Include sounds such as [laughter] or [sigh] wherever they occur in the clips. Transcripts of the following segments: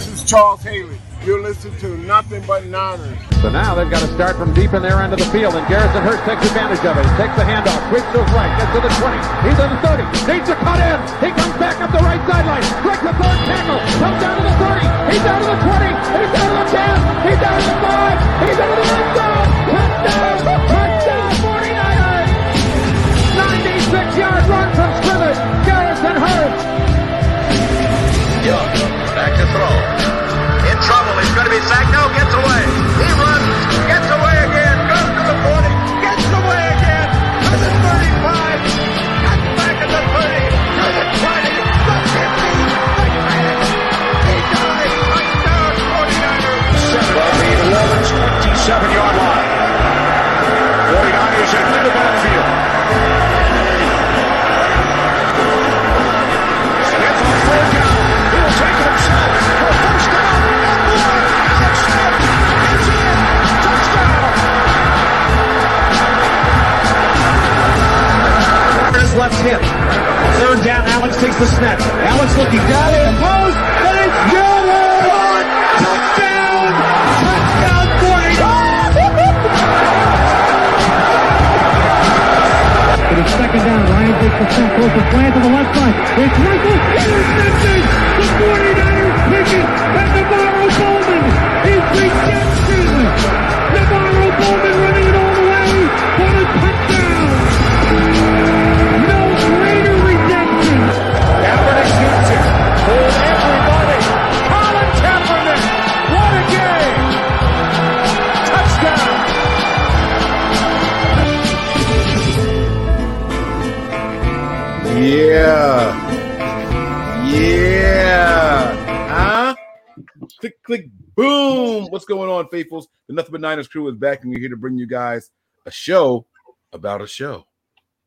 This is Charles Haley. You're listening to Nothing But Niners. So now they've got to start from deep in their end of the field, and Garrison Hearst takes advantage of it. He takes the handoff, sweeps to his right, gets to the 20. He's in the 30, needs to cut in. He comes back up the right sideline, breaks the third tackle, comes down to the 30. He's down to the 20. He's down to the 10. He's down to the 5. He's down to the end zone. Touchdown! His left hip. Third down, Alex takes the snap. Alex looking down in the post, and it's good! Touchdown! Touchdown 49! It is second down. Ryan takes the snap, throws the flag to the left side. It's Russell, intercepted! The 49ers Yeah. Yeah. Huh? Click, click, boom. What's going on, faithfuls? The Nothing But Niners crew is back, and we're here to bring you guys a show about a show.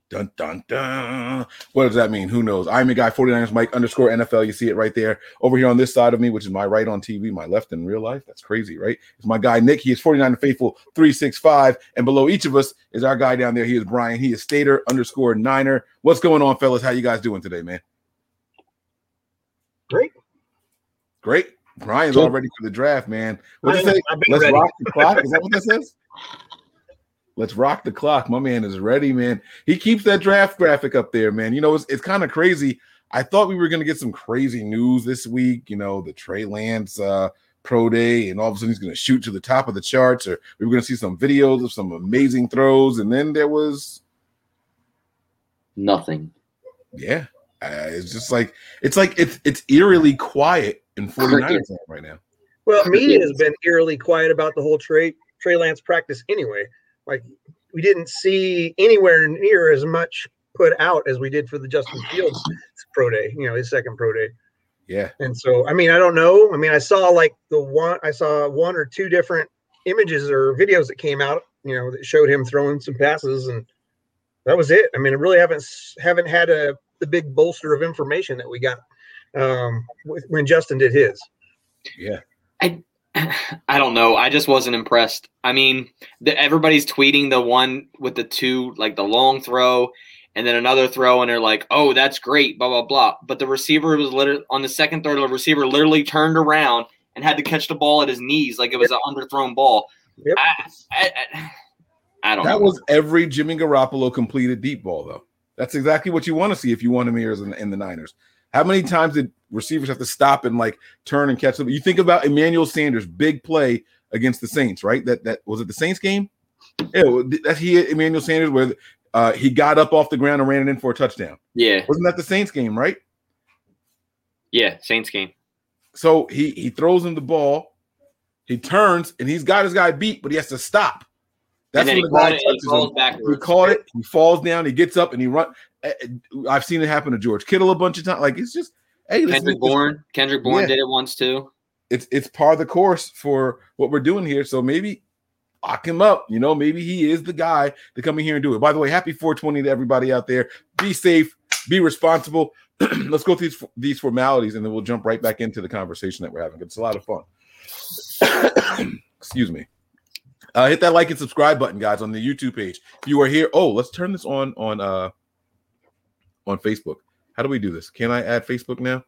Dun dun dun. What does that mean? Who knows? I'm your guy, 49ers Mike underscore NFL. You see it right there. Over here on this side of me, which is my right on TV, my left in real life. That's crazy, right? It's my guy Nick. He is 49 Faithful 365. And below each of us is our guy down there. He is Brian. He is Stater underscore Niner. What's going on, fellas? How you guys doing today, man? Great. Great. Brian's all ready for the draft, man. What I- you say? Let's ready. rock the clock. Is that what that says? [laughs] Let's rock the clock. My man is ready, man. He keeps that draft graphic up there, man. You know, it's, it's kind of crazy. I thought we were going to get some crazy news this week. You know, the Trey Lance uh, pro day, and all of a sudden he's going to shoot to the top of the charts, or we were going to see some videos of some amazing throws, and then there was Nothing. yeah. Uh, it's just like it's like it's it's eerily quiet in 49ers land right now. Well, media has been eerily quiet about the whole Trey Trey Lance practice anyway. Like we didn't see anywhere near as much put out as we did for the Justin Fields pro day, you know, his second pro day. Yeah. And so, I mean, I don't know. I mean, I saw like the one, I saw one or two different images or videos that came out, you know, that showed him throwing some passes, and that was it. I mean, I really haven't haven't had a the big bolster of information that we got um, when Justin did his. Yeah. I [laughs] don't know. I just wasn't impressed. I mean, the, everybody's tweeting the one with the two, like the long throw, and then another throw, and they're like, "Oh, that's great," blah blah blah. But the receiver was literally on the second throw. The receiver literally turned around and had to catch the ball at his knees, like it was an underthrown ball. Yep. I, I, I, I don't That know. was every Jimmy Garoppolo completed deep ball, though. That's exactly what you want to see if you want him here in, in the Niners. How many times did receivers have to stop and like turn and catch them? You think about Emmanuel Sanders' big play against the Saints, right? That that was it. The Saints game. Yeah, that's he Emmanuel Sanders where uh, he got up off the ground and ran it in for a touchdown. yeah, Wasn't that the Saints game, right? yeah. Saints game. So he he throws him the ball, he turns and he's got his guy beat, but he has to stop. and then he the guy it and he touches falls him. backwards. He caught it. He falls down. He gets up and he run. Eh, eh, I've seen it happen to George Kittle a bunch of times. Like it's just hey, Kendrick Bourne. Kendrick Bourne Yeah. did it once too. it's it's part of the course for what we're doing here. So maybe lock him up. You know, maybe he is the guy to come in here and do it. By the way, happy 420 to everybody out there. Be safe. Be responsible. [clears throat] Let's go through these, these formalities and then we'll jump right back into the conversation that we're having. It's a lot of fun. [clears throat] Excuse me. Uh, hit that like and subscribe button, guys, on the YouTube page. If you are here, oh, let's turn this on on uh on Facebook. How do we do this? Can I add Facebook now?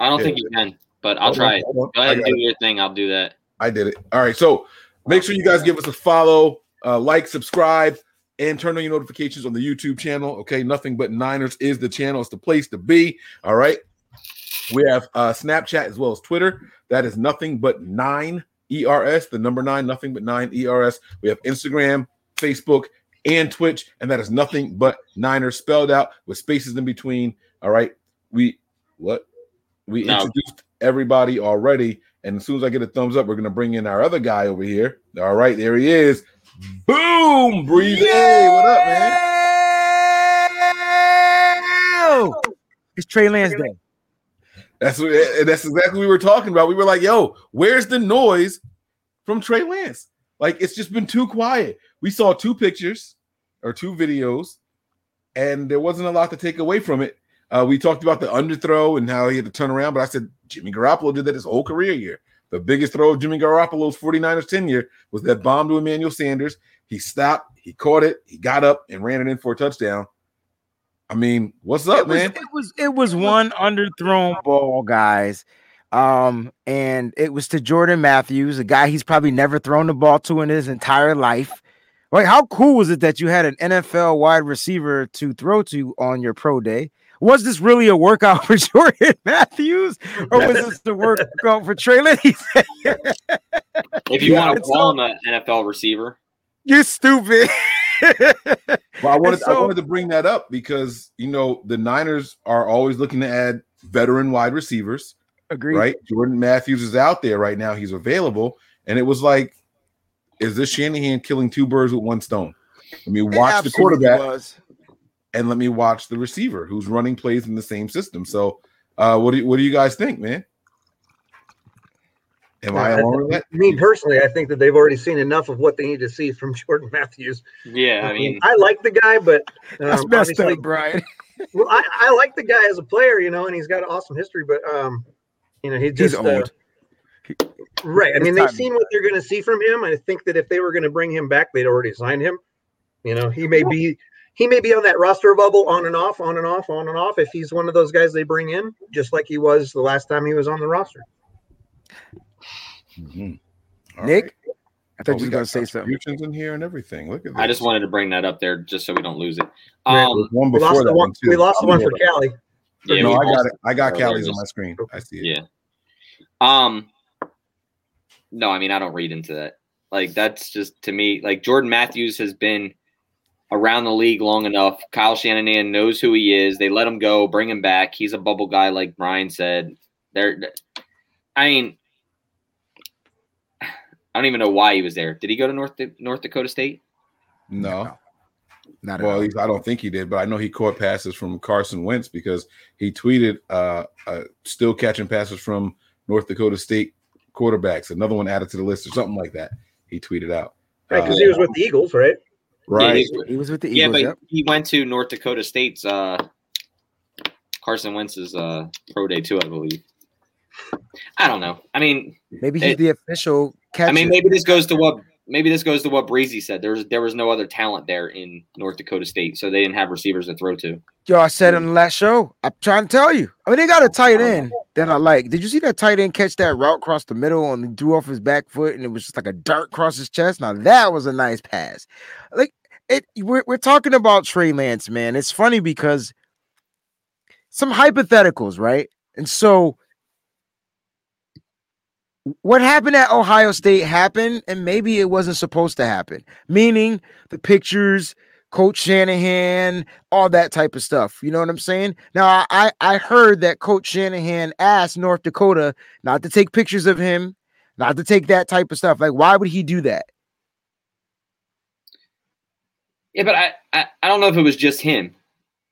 I don't Yeah. think you can. but I'll Hold try on, it. Go ahead and do your thing. I'll do that. I did it. All right. So make sure you guys give us a follow, uh, like, subscribe, and turn on your notifications on the YouTube channel. Okay. Nothing but Niners is the channel. It's the place to be. All right. We have uh, Snapchat as well as Twitter. That is nothing but nine ERS, the number nine, nothing but nine ERS. We have Instagram, Facebook, and Twitch, and that is nothing but Niners spelled out with spaces in between. All right. We what? We No. introduced everybody already. And as soon as I get a thumbs up, we're gonna bring in our other guy over here. All right, there he is. Boom, breathe. Hey, what up, man? It's Trey Lance Day. That's what, that's exactly what we were talking about. We were like, "Yo, where's the noise from Trey Lance?" Like, it's just been too quiet. We saw two pictures or two videos, and there wasn't a lot to take away from it. Uh, we talked about the underthrow and how he had to turn around, but I said Jimmy Garoppolo did that his whole career year. The biggest throw of Jimmy Garoppolo's 49ers tenure was that bomb to Emmanuel Sanders. He stopped, he caught it, he got up and ran it in for a touchdown. I mean, what's up, it was, man? It was it was one underthrown ball, guys. Um, and it was to Jordan Matthews, a guy he's probably never thrown the ball to in his entire life. Like, how cool was it that you had an NFL wide receiver to throw to on your pro day? Was this really a workout [laughs] for Jordan Matthews, or was this the workout for Trey Lance? [laughs] If you Yeah, want to call him an NFL receiver, You're stupid. [laughs] Well, I wanted I wanted to bring that up because you know the Niners are always looking to add veteran wide receivers, Agreed. right? Jordan Matthews is out there right now; he's available, and it was like, is this Shanahan killing two birds with one stone? Let me watch the absolutely quarterback was. and let me watch the receiver who's running plays in the same system. So, uh, what do you, what do you guys think, man? Am I Uh, alone with that? Me personally, I think that they've already seen enough of what they need to see from [laughs] Jordan Matthews. yeah, I mean, I like the guy, but That's um, messed obviously, up, Brian. [laughs] well, I, I like the guy as a player, you know, and he's got an awesome history, but um, you know, he He's old. uh, right. I mean, they've seen what they're going to see from him. I think that if they were going to bring him back, they'd already signed him. You know, he may be he may be on that roster bubble on and off, on and off, on and off. If he's one of those guys they bring in, just like he was the last time he was on the roster. Mhm. Nick, right. I thought Oh, you we were going got to say something. contributions in here and everything. Look at this. I just wanted to bring that up there just so we don't lose it. Um, one We lost the that one. one. We lost the one for Cali. Yeah, no, I got it. I got Callie's there on my screen. I see it. Yeah. Um. No, I mean I don't read into that. Like that's just to me. Like Jordan Matthews has been around the league long enough. Kyle Shanahan knows who he is. They let him go, bring him back. He's a bubble guy, like Brian said. There. I mean, I don't even know why he was there. Did he go to North North Dakota State? No. Not at Well, at all. least I don't think he did, but I know he caught passes from Carson Wentz because he tweeted uh, uh still catching passes from North Dakota State quarterbacks. Another one added to the list or something like that. He tweeted out. Right, because Uh, he was with the Eagles, right? right. Yeah, He was with the Eagles. Yeah, but yep. he went to North Dakota State's uh, Carson Wentz's uh, pro day too, I believe. I don't know. I mean, Maybe he's it- the official catcher. I mean, maybe this goes to what maybe this goes to what Breezy said. There was there was no other talent there in North Dakota State, so they didn't have receivers to throw to. Yo, I said on the last show. I'm trying to tell you. I mean, they got a tight end that I like. Did you see that tight end catch that route across the middle and he drew off his back foot and it was just like a dart across his chest? Now that was a nice pass. Like it, we're we're talking about Trey Lance, man. It's funny because some hypotheticals, right? And so what happened at Ohio State happened, and maybe it wasn't supposed to happen. Meaning the pictures, Coach Shanahan, all that type of stuff. You know what I'm saying? Now I I heard that Coach Shanahan asked North Dakota not to take pictures of him, not to take that type of stuff. Like, why would he do that? Yeah, but I, I I don't know if it was just him.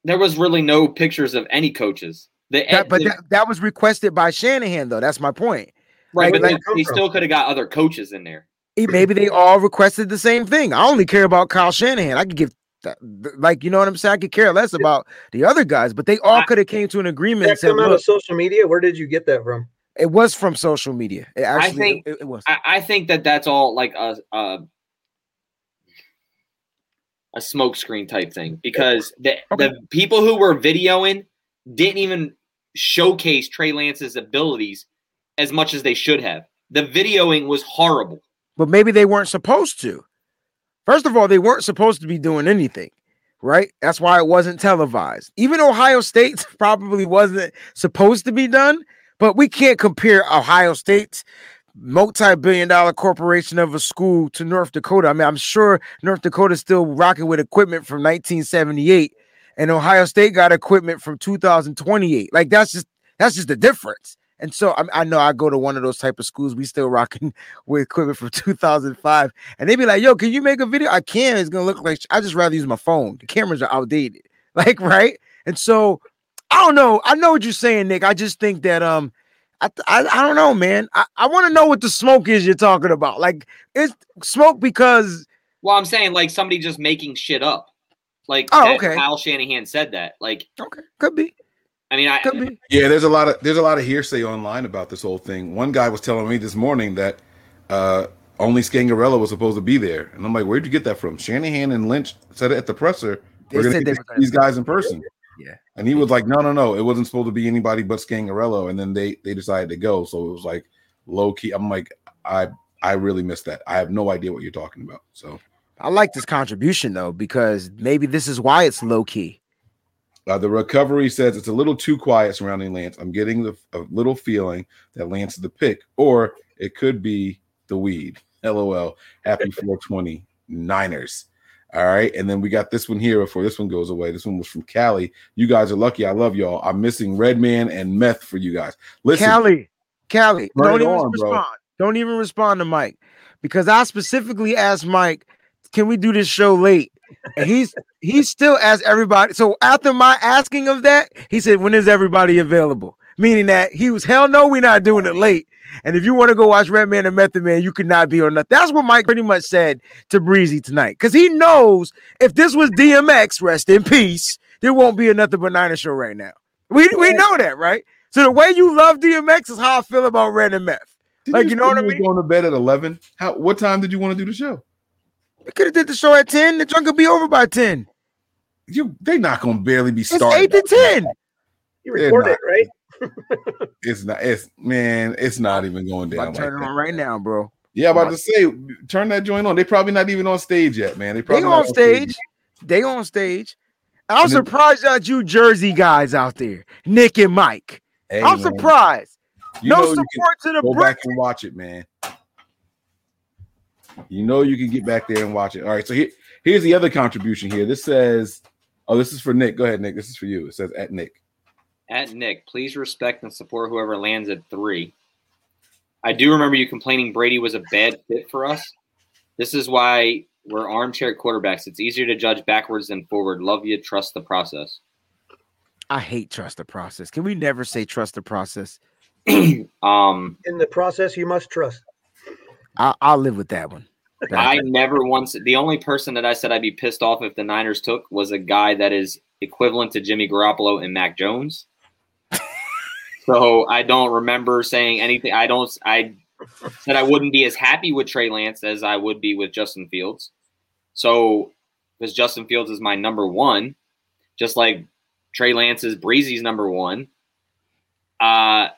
There was really no pictures of any coaches. The, That- but the- that, that was requested by Shanahan, though. That's my point. Right, but like- they, they still could have got other coaches in there. Maybe they all requested the same thing. I only care about Kyle Shanahan. I could give like you know what I'm saying. I could care less about the other guys, but they all could have came to an agreement and That said, come out of social media. Where did you get that from? it was from social media." It actually, I think- it, it was. I, I think that that's all like a a, a smoke screen type thing because the Okay. the people who were videoing didn't even showcase Trey Lance's abilities as much as they should have. The videoing was horrible. but maybe they weren't supposed to. First of all, they weren't supposed to be doing anything, right? That's why it wasn't televised. Even Ohio State [laughs] probably wasn't supposed to be done, but we can't compare Ohio State's multi-billion dollar corporation of a school to North Dakota. I mean, I'm sure North Dakota's still rocking with equipment from 1978 and Ohio State got equipment from 2028. Like that's just that's just the difference. And so I, I know I go to one of those type of schools. We still rocking [laughs] with equipment from 2005, and they be like, "Yo, can you make a video?" I can. It's gonna look like I just rather use my phone. The cameras are outdated, [laughs] like right. And so I don't know. I know what you're saying, Nick. I just think that um, I I, I don't know, man. I, I want to know what the smoke is you're talking about. Like it's smoke because Well, I'm saying like somebody just making shit up. Like Oh, okay. Kyle Shanahan said that. Like okay, could be, I mean, I could be. Yeah, there's a lot of there's a lot of hearsay online about this whole thing. One guy was telling me this morning that uh, only Scangarello was supposed to be there, and I'm like, where'd you get that from? Shanahan and Lynch said it at the presser. They We're gonna said get they were see gonna these do guys in person. Yeah. And he was like, no, no, no, it wasn't supposed to be anybody but Scangarello. And then they they decided to go, so it was like low key. I'm like, I I really missed that. I have no idea what you're talking about. So I like this contribution though because maybe this is why it's low key. Uh, the recovery says it's a little too quiet surrounding Lance. I'm getting the, a little feeling that Lance is the pick, or it could be the weed. LOL. Happy 420 Niners. All right. And then we got this one here before this one goes away. This one was from Cali. You guys are lucky. I love y'all. I'm missing Redman and Meth for you guys. Listen, Callie, Turn don't even on, bro. respond. Don't even respond to Mike because I specifically asked Mike, "Can we do this show late?" And he's he still asked everybody. So after my asking of that, he said, "When is everybody available?" Meaning that he was hell no, we're not doing it late. And if you want to go watch Redman and Method Man, you could not be on that. That's what Mike pretty much said to Breezy tonight. Because he knows if this was DMX, rest in peace, there won't be a nothing but Niner show right now. We we know that, right? So the way you love DMX is how I feel about Red and Meth. did like, you know what I mean? Going to bed at 11. How? What time did you want to do the show? We could have did the show at 10. The drunk could be over by 10. You they not gonna barely be starting. It's 8 to 10. You record not. it, right? It's not. It's man. It's not even going I'm down. turning like it on right now, bro. Yeah, I'm about to say, turn that joint on. They probably not even on stage yet, man. They They probably not on stage. They on stage. I'm And then- surprised at you Jersey guys out there, Nick and Mike. Hey, I'm man, surprised. you no know you support to the can go brick. back and watch it, man. You know you can get back there and watch it. All right, so here, here's the other contribution here. This says, "Oh, this is for Nick. Go ahead, Nick. This is for you." It says at Nick. at Nick, please respect and support whoever lands at three. I do remember you complaining Brady was a bad fit for us. This is why we're armchair quarterbacks. It's easier to judge backwards than forward. Love you. Trust the process. I hate trust the process. Can we never say trust the process? [clears throat] Um, In the process, you must trust. I, I'll live with that one. [laughs] I never once. The only person that I said I'd be pissed off if the Niners took was a guy that is equivalent to Jimmy Garoppolo and Mac Jones. [laughs] so I don't remember saying anything. I don't. I said I wouldn't be as happy with Trey Lance as I would be with Justin Fields. So because Justin Fields is my number one, just like Trey Lance is Breezy's number one. Uh,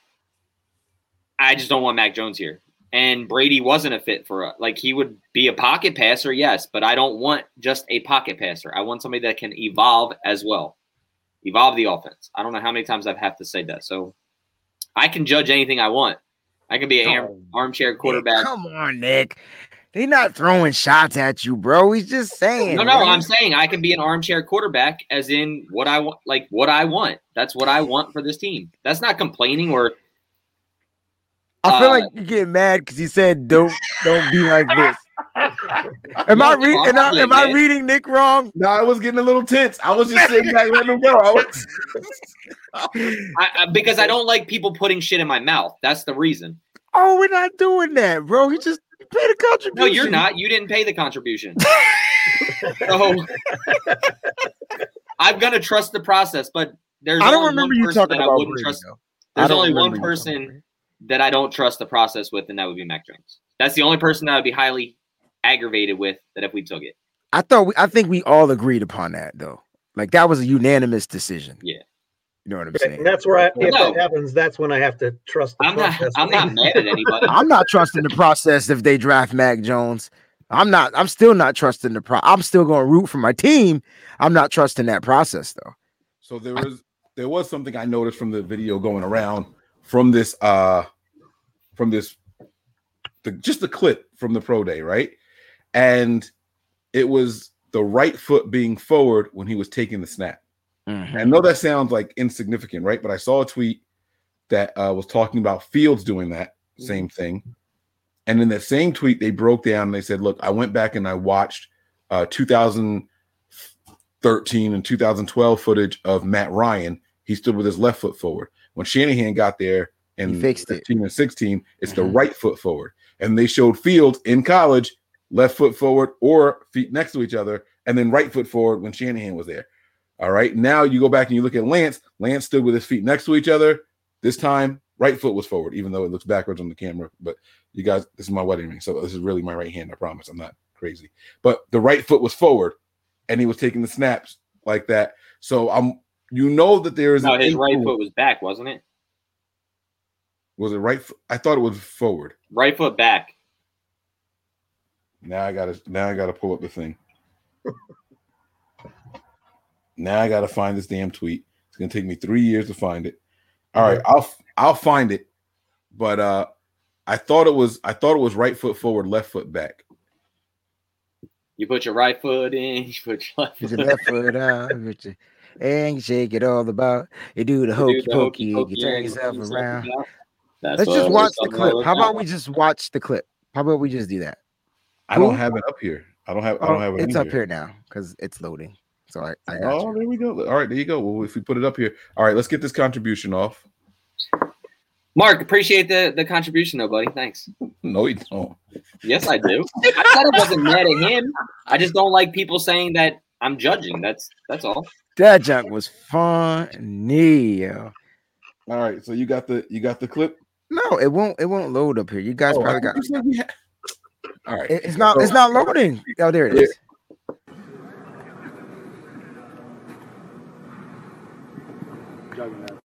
I just don't want Mac Jones here and Brady wasn't a fit for a, like he would be a pocket passer, yes, but I don't want just a pocket passer. I want somebody that can evolve as well, evolve the offense. I don't know how many times I've have to say that. So I can judge anything I want. I can be an arm, armchair quarterback. Come on, Nick. They're not throwing shots at you, bro. He's just saying. No, no. I'm saying I can be an armchair quarterback, as in what I want, like what I want. That's what I want for this team. That's not complaining or I feel uh, like you're getting mad because he said don't don't be like this. [laughs] Am I No, reading? Am, I, am I reading Nick wrong? No, I was getting a little tense. I was just sitting back, letting him go. I was, [laughs] I, I, because I don't like people putting shit in my mouth. That's the reason. Oh, we're not doing that, bro. He just paid a contribution. No, you're not. You didn't pay the contribution. [laughs] so I'm gonna trust the process, but there's I don't only remember one you person talking that I about wouldn't Brady, trust. though. There's don't only one you talking about person Brady. That I don't trust the process with, and that would be Mac Jones. That's the only person that I would be highly aggravated with. That if we took it, I thought we, I think we all agreed upon that though. Like that was a unanimous decision. Yeah. You know what I'm saying? And that's where I, if No. that happens, that's when I have to trust the I'm not. I'm not mad at anybody. [laughs] I'm not trusting the process if they draft Mac Jones. I'm not. I'm still not trusting the pro. I'm still going to root for my team. I'm not trusting that process though. So there was there was something I noticed from the video going around from this uh from this the just the clip from the pro day, right? And it was the right foot being forward when he was taking the snap. I know that sounds like insignificant, right? But I saw a tweet that uh, was talking about Fields doing that same thing. And in that same tweet, they broke down and they said, Look, I went back and I watched uh, 2013 and 2012 footage of Matt Ryan. He stood with his left foot forward. When Shanahan got there in He fixed it. 15 and 16, it's the Mhm. right foot forward. And they showed Fields in college, left foot forward or feet next to each other, and then right foot forward when Shanahan was there. All right. Now you go back and you look at Lance. Lance stood with his feet next to each other. This time, right foot was forward, even though it looks backwards on the camera. But you guys, this is my wedding ring. So this is really my right hand. I promise. I'm not crazy. But the right foot was forward and he was taking the snaps like that. So I'm, you know, that there is No, an his right foot was back, wasn't it? Was it right? fo- I thought it was forward. Right foot back. Now I gotta now I gotta pull up the thing. [laughs] now I gotta find this damn tweet. It's gonna take me three years to find it. All right, I'll I'll find it. But uh I thought it was I thought it was right foot forward, left foot back. You put your right foot in. [laughs] You put your left foot your left foot out, put your and you shake it all about. You do the hokey do the pokey, hokey you turn yourself yourself around. That's Let's just watch the clip. How about we just watch the clip? How about we just do that? I don't have it up here. I don't have I Oh, don't have it. it's up here now because it's loading. So I, I got Oh, you. there we go. All right, there you go. Well, if we put it up here, all right, let's get this contribution off. Mark, appreciate the the contribution, though, buddy. Thanks. No, you don't. Yes, I do. I said I wasn't mad at him. I just don't like people saying that I'm judging. That's that's all. That junk was funny. All right, so you got the you got the clip. No, it won't. It won't load up here. You guys Oh, probably got. thought you said we had- All right, It- it's not. It's not loading. Oh, there it Yeah. is. All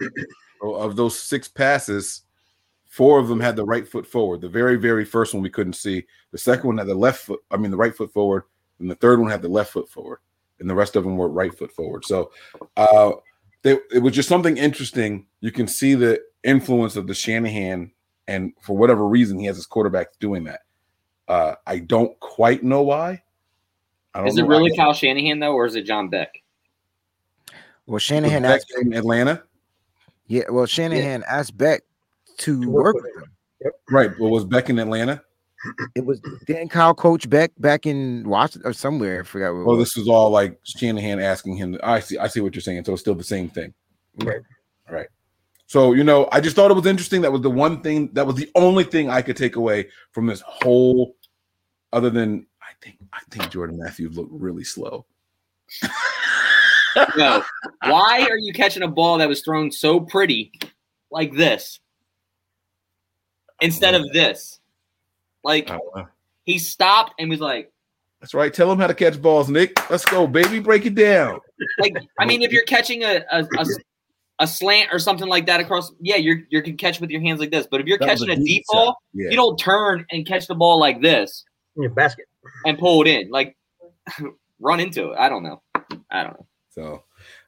right. so of those six passes, four of them had the right foot forward. The very, very first one we couldn't see. The second one had the left foot, I mean, the right foot forward. And the third one had the left foot forward. And the rest of them were right foot forward. So uh, they, it was just something interesting. You can see the influence of the Shanahan. And for whatever reason, he has his quarterbacks doing that. Uh, I don't quite know why. I don't Is it know. really I- Kyle Shanahan though, or is it John Beck? Well, Shanahan Beck asked. in Atlanta. Yeah. Well, Shanahan asked Beck to To work work with him. Right. But was Beck in Atlanta? It was didn't Kyle coach Beck back in Washington or somewhere? I forgot. Where it Well, was. this was all like Shanahan asking him. I see. I see what you're saying. So it's still the same thing. Right. Right. So you know, I just thought it was interesting. That was the one thing. That was the only thing I could take away from this whole. Other than I think I think Jordan Matthews looked really slow. [laughs] No. [laughs] Why are you catching a ball that was thrown so pretty like this instead of this? Like I don't know. he stopped and was like, That's right. Tell him how to catch balls, Nick. Let's go, baby. Break it down. like I mean, if you're catching a a, a, a slant or something like that across, yeah, you're you can catch with your hands like this. But if you're That catching a deep shot. ball, Yeah. you don't turn and catch the ball like this In your basket. and pull it in. Like [laughs] run into it. I don't know. I don't know. So,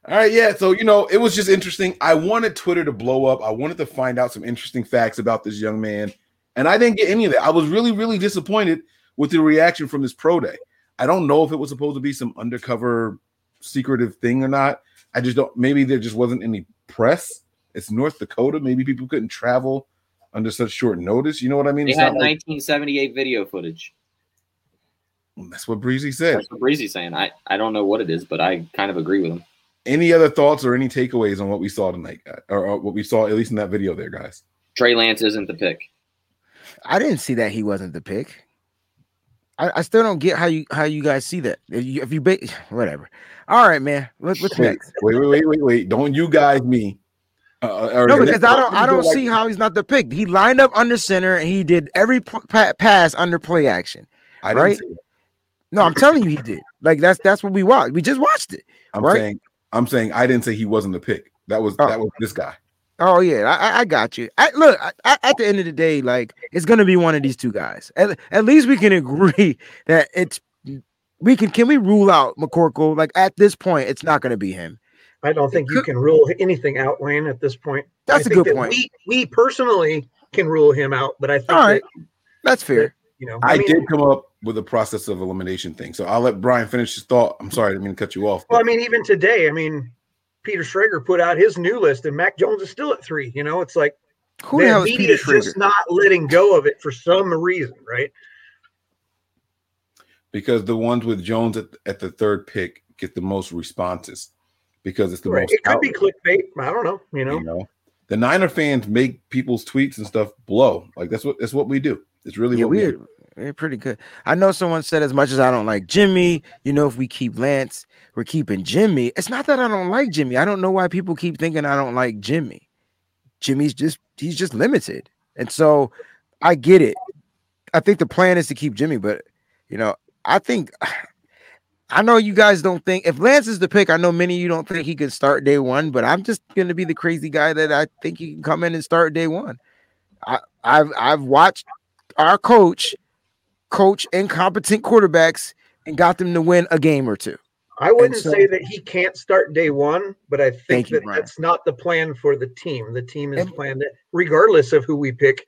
All right, yeah. So you know, it was just interesting. I wanted Twitter to blow up. I wanted to find out some interesting facts about this young man, and I didn't get any of that. I was really, really disappointed with the reaction from this pro day. I don't know if it was supposed to be some undercover, secretive thing or not. I just don't. Maybe there just wasn't any press. It's North Dakota. Maybe people couldn't travel under such short notice. You know what I mean? They It's had not like- 1978 video footage. That's what Breezy said. That's what Breezy's saying. I, I don't know what it is, but I kind of agree with him. Any other thoughts or any takeaways on what we saw tonight, uh, or, or what we saw at least in that video there, guys? Trey Lance isn't the pick. I didn't see that he wasn't the pick. I, I still don't get how you how you guys see that. If you, if you ba- [sighs] whatever. All right, man. What, what's Wait, next? wait, wait, wait, wait, wait! Don't you guys me? Uh, uh No, because I don't I don't like- see how he's not the pick. He lined up under center and he did every p- pass under play action. I didn't right? Say that. No, I'm telling you, he did. Like that's that's what we watched. We just watched it. I'm right? saying I'm saying I didn't say he wasn't the pick. That was Oh. that was this guy. Oh yeah, I, I- I got you. I, look, I, I- at the end of the day, like it's gonna be one of these two guys. At, at least we can [laughs] agree that it's we can. Can we rule out McCorkle? Like at this point, it's not gonna be him. I don't think you can rule anything out, Wayne, at this point. That's I a think good that point. We, we personally can rule him out, but I think All right, that, that's fair. you know, I, mean, did come up with a process of elimination thing. So I'll let Brian finish his thought. I'm sorry, I didn't mean to cut you off. Well, I mean, even today, I mean, Peter Schrager put out his new list, and Mac Jones is still at three. You know, it's like Who the the is media Peter is Schrager? just not letting go of it for some reason, right? because the ones with Jones at, at the third pick get the most responses because it's the right. most It could be clickbait. I don't know. You know, you know. The Niner fans make people's tweets and stuff blow. Like that's what that's what we do. It's really Yeah, what we we're, pretty good. I know someone said as much as I don't like Jimmy, you know, if we keep Lance, we're keeping Jimmy. It's not that I don't like Jimmy. I don't know why people keep thinking I don't like Jimmy. Jimmy's just he's just limited. And so I get it. I think the plan is to keep Jimmy, but you know, I think [sighs] I know you guys don't think if Lance is the pick, I know many of you don't think he could start day one, but I'm just gonna be the crazy guy that I think he can come in and start day one. I, I've I've watched our coach coach incompetent quarterbacks and got them to win a game or two. I wouldn't so- say that he can't start day one, but I think Thank you, that that's not the plan for the team. The team is And- planned that, regardless of who we pick,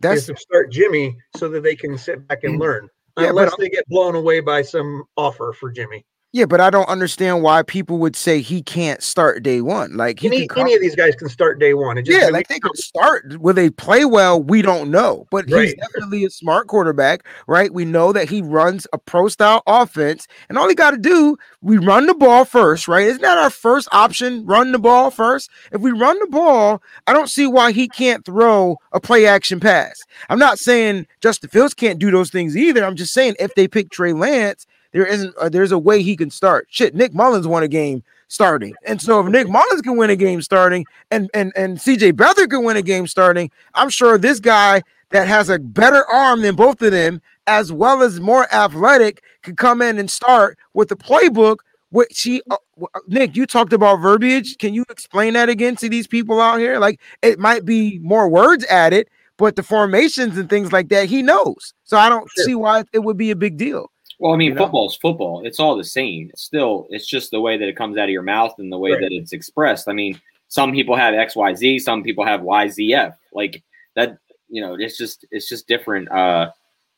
That's is to start Jimmy so that they can sit back and learn. Yeah, unless they get blown away by some offer for Jimmy. Yeah, but I don't understand why people would say he can't start day one. Like he Any, come- any of these guys can start day one. It just yeah, like they could start. Will they play well? We don't know, but he's definitely a smart quarterback, right? We know that he runs a pro style offense, and all he got to do, we run the ball first, right? Isn't that our first option? Run the ball first. If we run the ball, I don't see why he can't throw a play action pass. I'm not saying Justin Fields can't do those things either. I'm just saying if they pick Trey Lance, there isn't. Uh, there's a way he can start. Shit, Nick Mullens won a game starting, and so if Nick Mullens can win a game starting, and and and CJ Beathard can win a game starting, I'm sure this guy that has a better arm than both of them, as well as more athletic, can come in and start with the playbook. Which he, uh, uh, Nick, you talked about verbiage. Can you explain that again to these people out here? Like it might be more words added, but the formations and things like that, he knows. So I don't Sure. see why it would be a big deal. Well, I mean, You know? football's football. It's all the same. It's still, it's just the way that it comes out of your mouth and the way Right. that it's expressed. I mean, some people have X, Y, Z. Some people have Y, Z, F. Like that. You know, it's just, it's just different uh,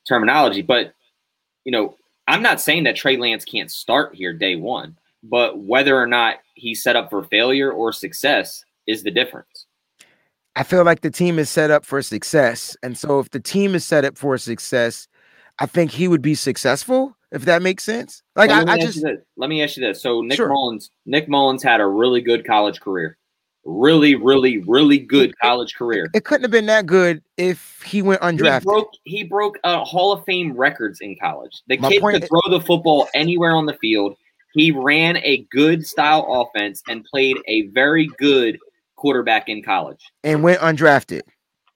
terminology. But you know, I'm not saying that Trey Lance can't start here day one, but whether or not he's set up for failure or success is the difference. I feel like the team is set up for success. And so if the team is set up for success, I think he would be successful, if that makes sense. Like Well, I, I just let me ask you this. So Nick Sure. Mullens, Nick Mullens had a really good college career, really, really, really good college career. it couldn't have been that good if he went He undrafted. broke he broke uh, Hall of Fame records in college. The My kid could is- throw the football anywhere on the field. He ran a good style offense and played a very good quarterback in college and went undrafted.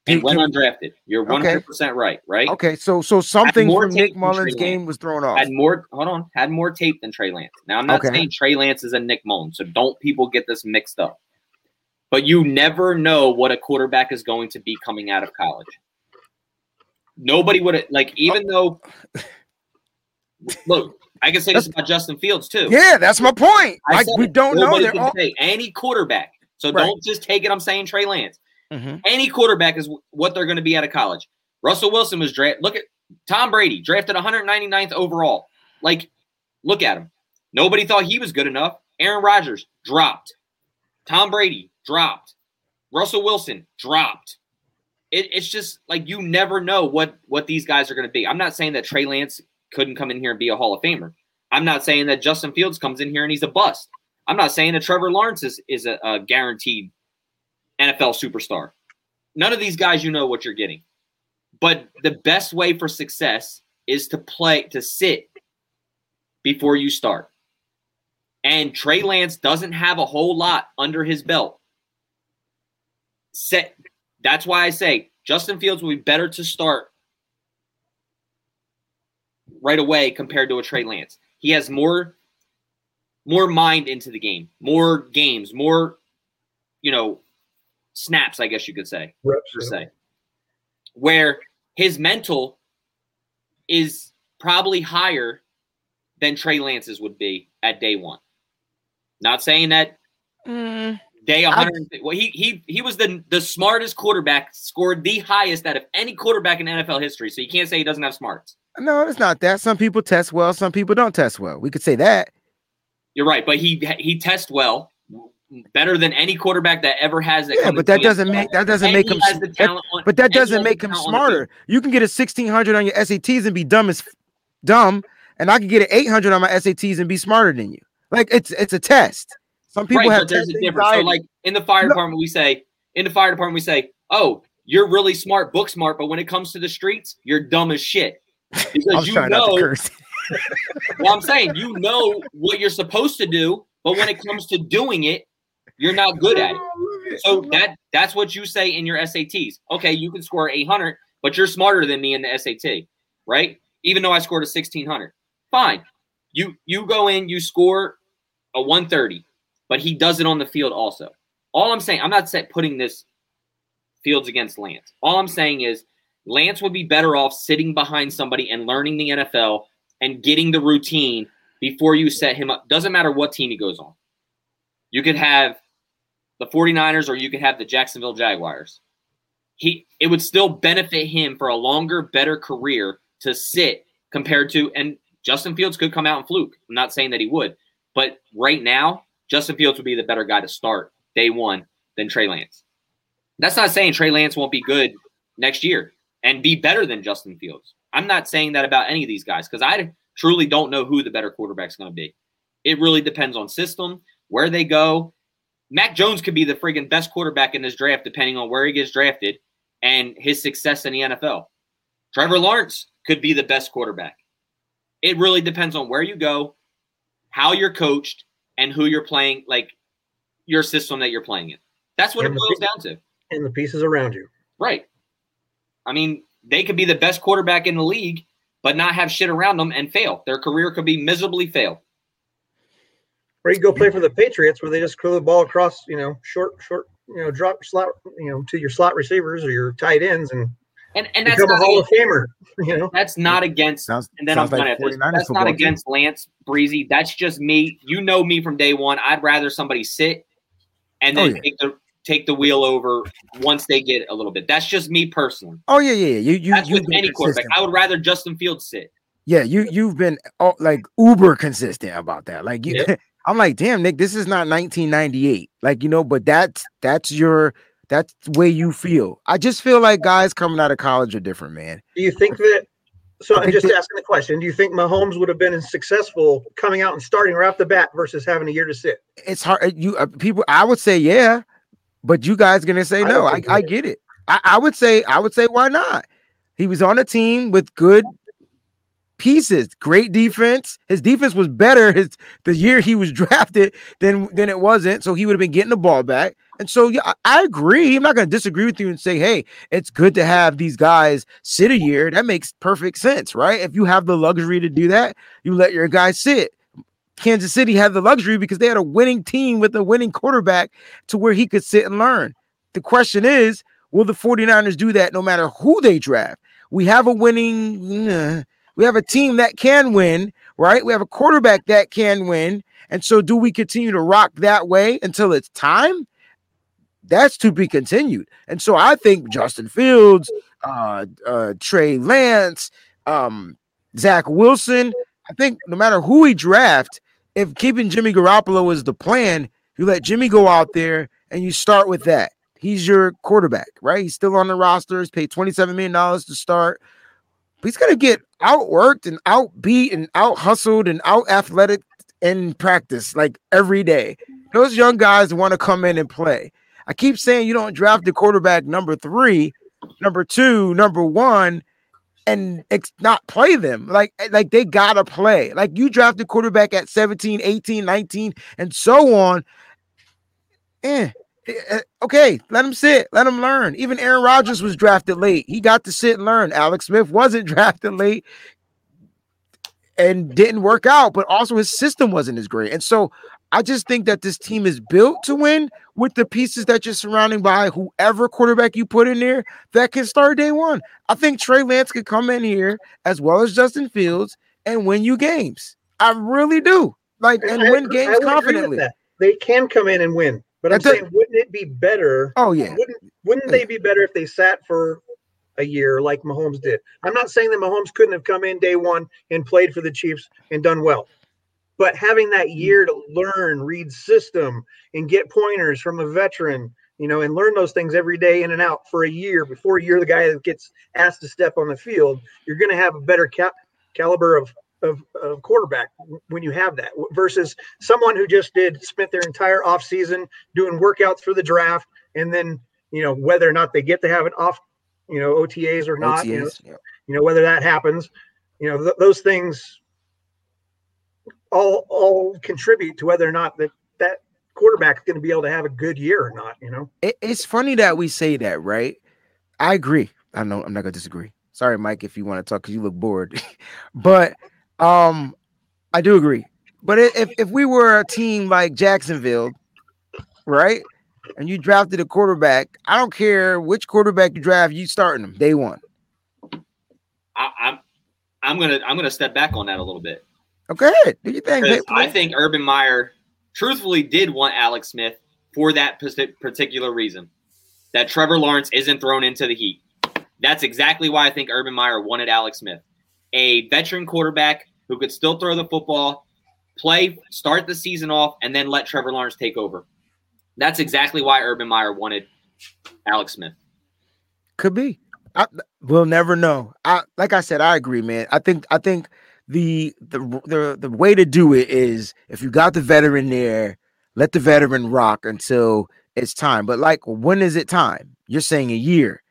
And went undrafted. You're 100 percent right. Right? Okay, so so something more from Nick Mullens' game Lance. was thrown off. Had more. Hold on. Had more tape than Trey Lance. Now I'm not Okay. saying Trey Lance is a Nick Mullens, so don't people get this mixed up. But you never know what a quarterback is going to be coming out of college. Nobody would like, even oh. though [laughs] Look, I can say this about Justin Fields too. Yeah, that's my point. I Like we don't know. All, say any quarterback. So Right. don't just take it. I'm saying Trey Lance. Mhm. Any quarterback is what they're going to be out of college. Russell Wilson was drafted. Look at Tom Brady, drafted 199th overall. Like, look at him. Nobody thought he was good enough. Aaron Rodgers dropped. Tom Brady dropped. Russell Wilson dropped. It, it's just like you never know what what these guys are going to be. I'm not saying that Trey Lance couldn't come in here and be a Hall of Famer. I'm not saying that Justin Fields comes in here and he's a bust. I'm not saying that Trevor Lawrence is, is a, a guaranteed NFL superstar. None of these guys, you know what you're getting. But the best way for success is to play, to sit before you start. And Trey Lance doesn't have a whole lot under his belt. Set. That's why I say Justin Fields will be better to start right away compared to a Trey Lance. He has more more mind into the game, more games, more you know snaps, I guess you could say Reps, per yeah. se, where his mental is probably higher than Trey Lance's would be at day one. Not saying that Mm, day 100. Well, he he he was the the smartest quarterback, scored the highest out of any quarterback in NFL history. So you can't say he doesn't have smarts. no, it's not that. Some people test well, some people don't test well. We could say that. You're right, but he he tests well, better than any quarterback that ever has. That Yeah, but that doesn't make that doesn't make him. has that- on- but that doesn't make him talent on the field. smarter. You can get a sixteen hundred on your SATs and be dumb as dumb, and I can get an eight hundred on my SATs and be smarter than you. Like it's it's a test. Some people right, have there's a difference. So, like in the fire department, we say in the fire department we say, "Oh, you're really smart, book smart, but when it comes to the streets, you're dumb as shit." Because you trying not to know, curse. [laughs] [laughs] well, I'm saying you know what you're supposed to do, but when it comes to doing it, you're not good at it. So that that's what you say in your SATs. Okay, you can score 800, but you're smarter than me in the SAT, right? Even though I scored a 1600. Fine. You you go in, you score a 130, but he does it on the field also. All I'm saying, I'm not saying putting this Fields against Lance. All I'm saying is Lance would be better off sitting behind somebody and learning the NFL and getting the routine before you set him up. Doesn't matter what team he goes on. You could have the 49ers or you could have the Jacksonville Jaguars. He it would still benefit him for a longer, better career to sit compared to and Justin Fields could come out and fluke. I'm not saying that he would, but right now, Justin Fields would be the better guy to start day one than Trey Lance. That's not saying Trey Lance won't be good next year and be better than Justin Fields. I'm not saying that about any of these guys because I truly don't know who the better quarterback's going to be. It really depends on system, where they go. Mac Jones could be the friggin' best quarterback in this draft, depending on where he gets drafted and his success in the NFL. Trevor Lawrence could be the best quarterback. It really depends on where you go, how you're coached, and who you're playing, like your system that you're playing in. That's what it And the boils down to. and the pieces around you. Right. I mean, they could be the best quarterback in the league, but not have shit around them and fail. Their career could be miserably fail. Or you go play for the Patriots where they just throw the ball across, you know, short, short, you know, drop slot, you know, to your slot receivers or your tight ends and And and that's become a not, Hall of Famer. [laughs] You know, that's not against Sounds, and then I'm done like at this. That's football not team. against Lance Breezy. That's just me. You know me from day one. I'd rather somebody sit and oh, then Oh, yeah. take the take the wheel over once they get a little bit. That's just me personally. Oh yeah, yeah. You you That's you've with any quarterback. consistent. I would rather Justin Fields sit. Yeah, you you've been oh, like uber consistent about that. Like you, [laughs] I'm like, damn, Nick, this is not 1998. Like you know, but that's that's your that's the way you feel. I just feel like guys coming out of college are different, man. do you think that? So I'm just asking the question: Do you think Mahomes would have been successful coming out and starting right off the bat versus having a year to sit? It's hard. You uh, people, I would say yeah, but you guys gonna say I no. I, I get it. I, I would say I would say why not? He was on a team with good pieces, great defense. His defense was better [laughs] his the year he was drafted than than it wasn't. So he would have been getting the ball back. And so yeah, I, agree. I'm not gonna disagree with you and say, hey, it's good to have these guys sit a year. That makes perfect sense, right? If you have the luxury to do that, you let your guys sit. Kansas City had the luxury because they had a winning team with a winning quarterback to where he could sit and learn. The question is, will the 49ers do that no matter who they draft? We have a winning uh, We have a team that can win, right? We have a quarterback that can win. And so, do we continue to rock that way until it's time? That's to be continued. And so, I think Justin Fields, uh, uh, Trey Lance, um, Zach Wilson, I think no matter who we draft, if keeping Jimmy Garoppolo is the plan, you let Jimmy go out there and you start with that. He's your quarterback, right? He's still on the roster. He's paid $27 million to start. But he's going to get outworked and outbeat and out hustled and out athletic in practice like every day. Those young guys want to come in and play. I keep saying you don't draft the quarterback number three, number two, number one, and ex- not play them. Like, like they gotta play. Like you draft the quarterback at 17, 18, 19, and so on. Eh, eh, eh, Eh, eh, okay, let him sit, let him learn. Even Aaron Rodgers was drafted late. He got to sit and learn. Alex Smith wasn't [laughs] drafted late and didn't work out, but also his system wasn't as great. And so I just think that this team is built to win with the pieces that you're surrounding by whoever quarterback you put in there that can start day one. I think Trey Lance could come in here as well as Justin Fields and win you games. I really do. Like and I win games would agree with confidently. They can come in and win, but I'm saying, wouldn't it be better? Oh yeah. Wouldn't Wouldn't they be better if they sat for a year like Mahomes did? I'm not saying that Mahomes couldn't have come in day one and played for the Chiefs and done well, but having that year to learn, read system, and get pointers from a veteran, you know, and learn those things every day in and out for a year before you're the guy that gets asked to step on the field, you're going to have a better cap- caliber of, of of quarterback when you have that versus someone who just did spent their entire offseason doing workouts for the draft and then you know whether or not they get to have an off you know OTAs or not you know, yeah. you know whether that happens you know th- those things all all contribute to whether or not that that quarterback is going to be able to have a good year or not you know It, it's funny that we say that, right? I agree. I know I'm not gonna disagree. Sorry, Mike, if you want to talk because you look bored. [laughs] but um, I do agree. But if if we were a team like Jacksonville, right, and you drafted a quarterback, I don't care which quarterback you draft, you starting them day one. I, I'm I'm gonna I'm gonna step back on that a little bit. Okay, do you think? I think Urban Meyer truthfully did want Alex Smith for that particular reason. That Trevor Lawrence isn't thrown into the heat. That's exactly why I think Urban Meyer wanted Alex Smith. A veteran quarterback who could still throw the football, play, start the season off, and then let Trevor Lawrence take over. That's exactly why Urban Meyer wanted Alex Smith. Could be. I, we'll never know. I like I said, I agree, man. I think I think the the the the way to do it is if you got the veteran there, let the veteran rock until it's time. But like, when is it time? You're saying a year.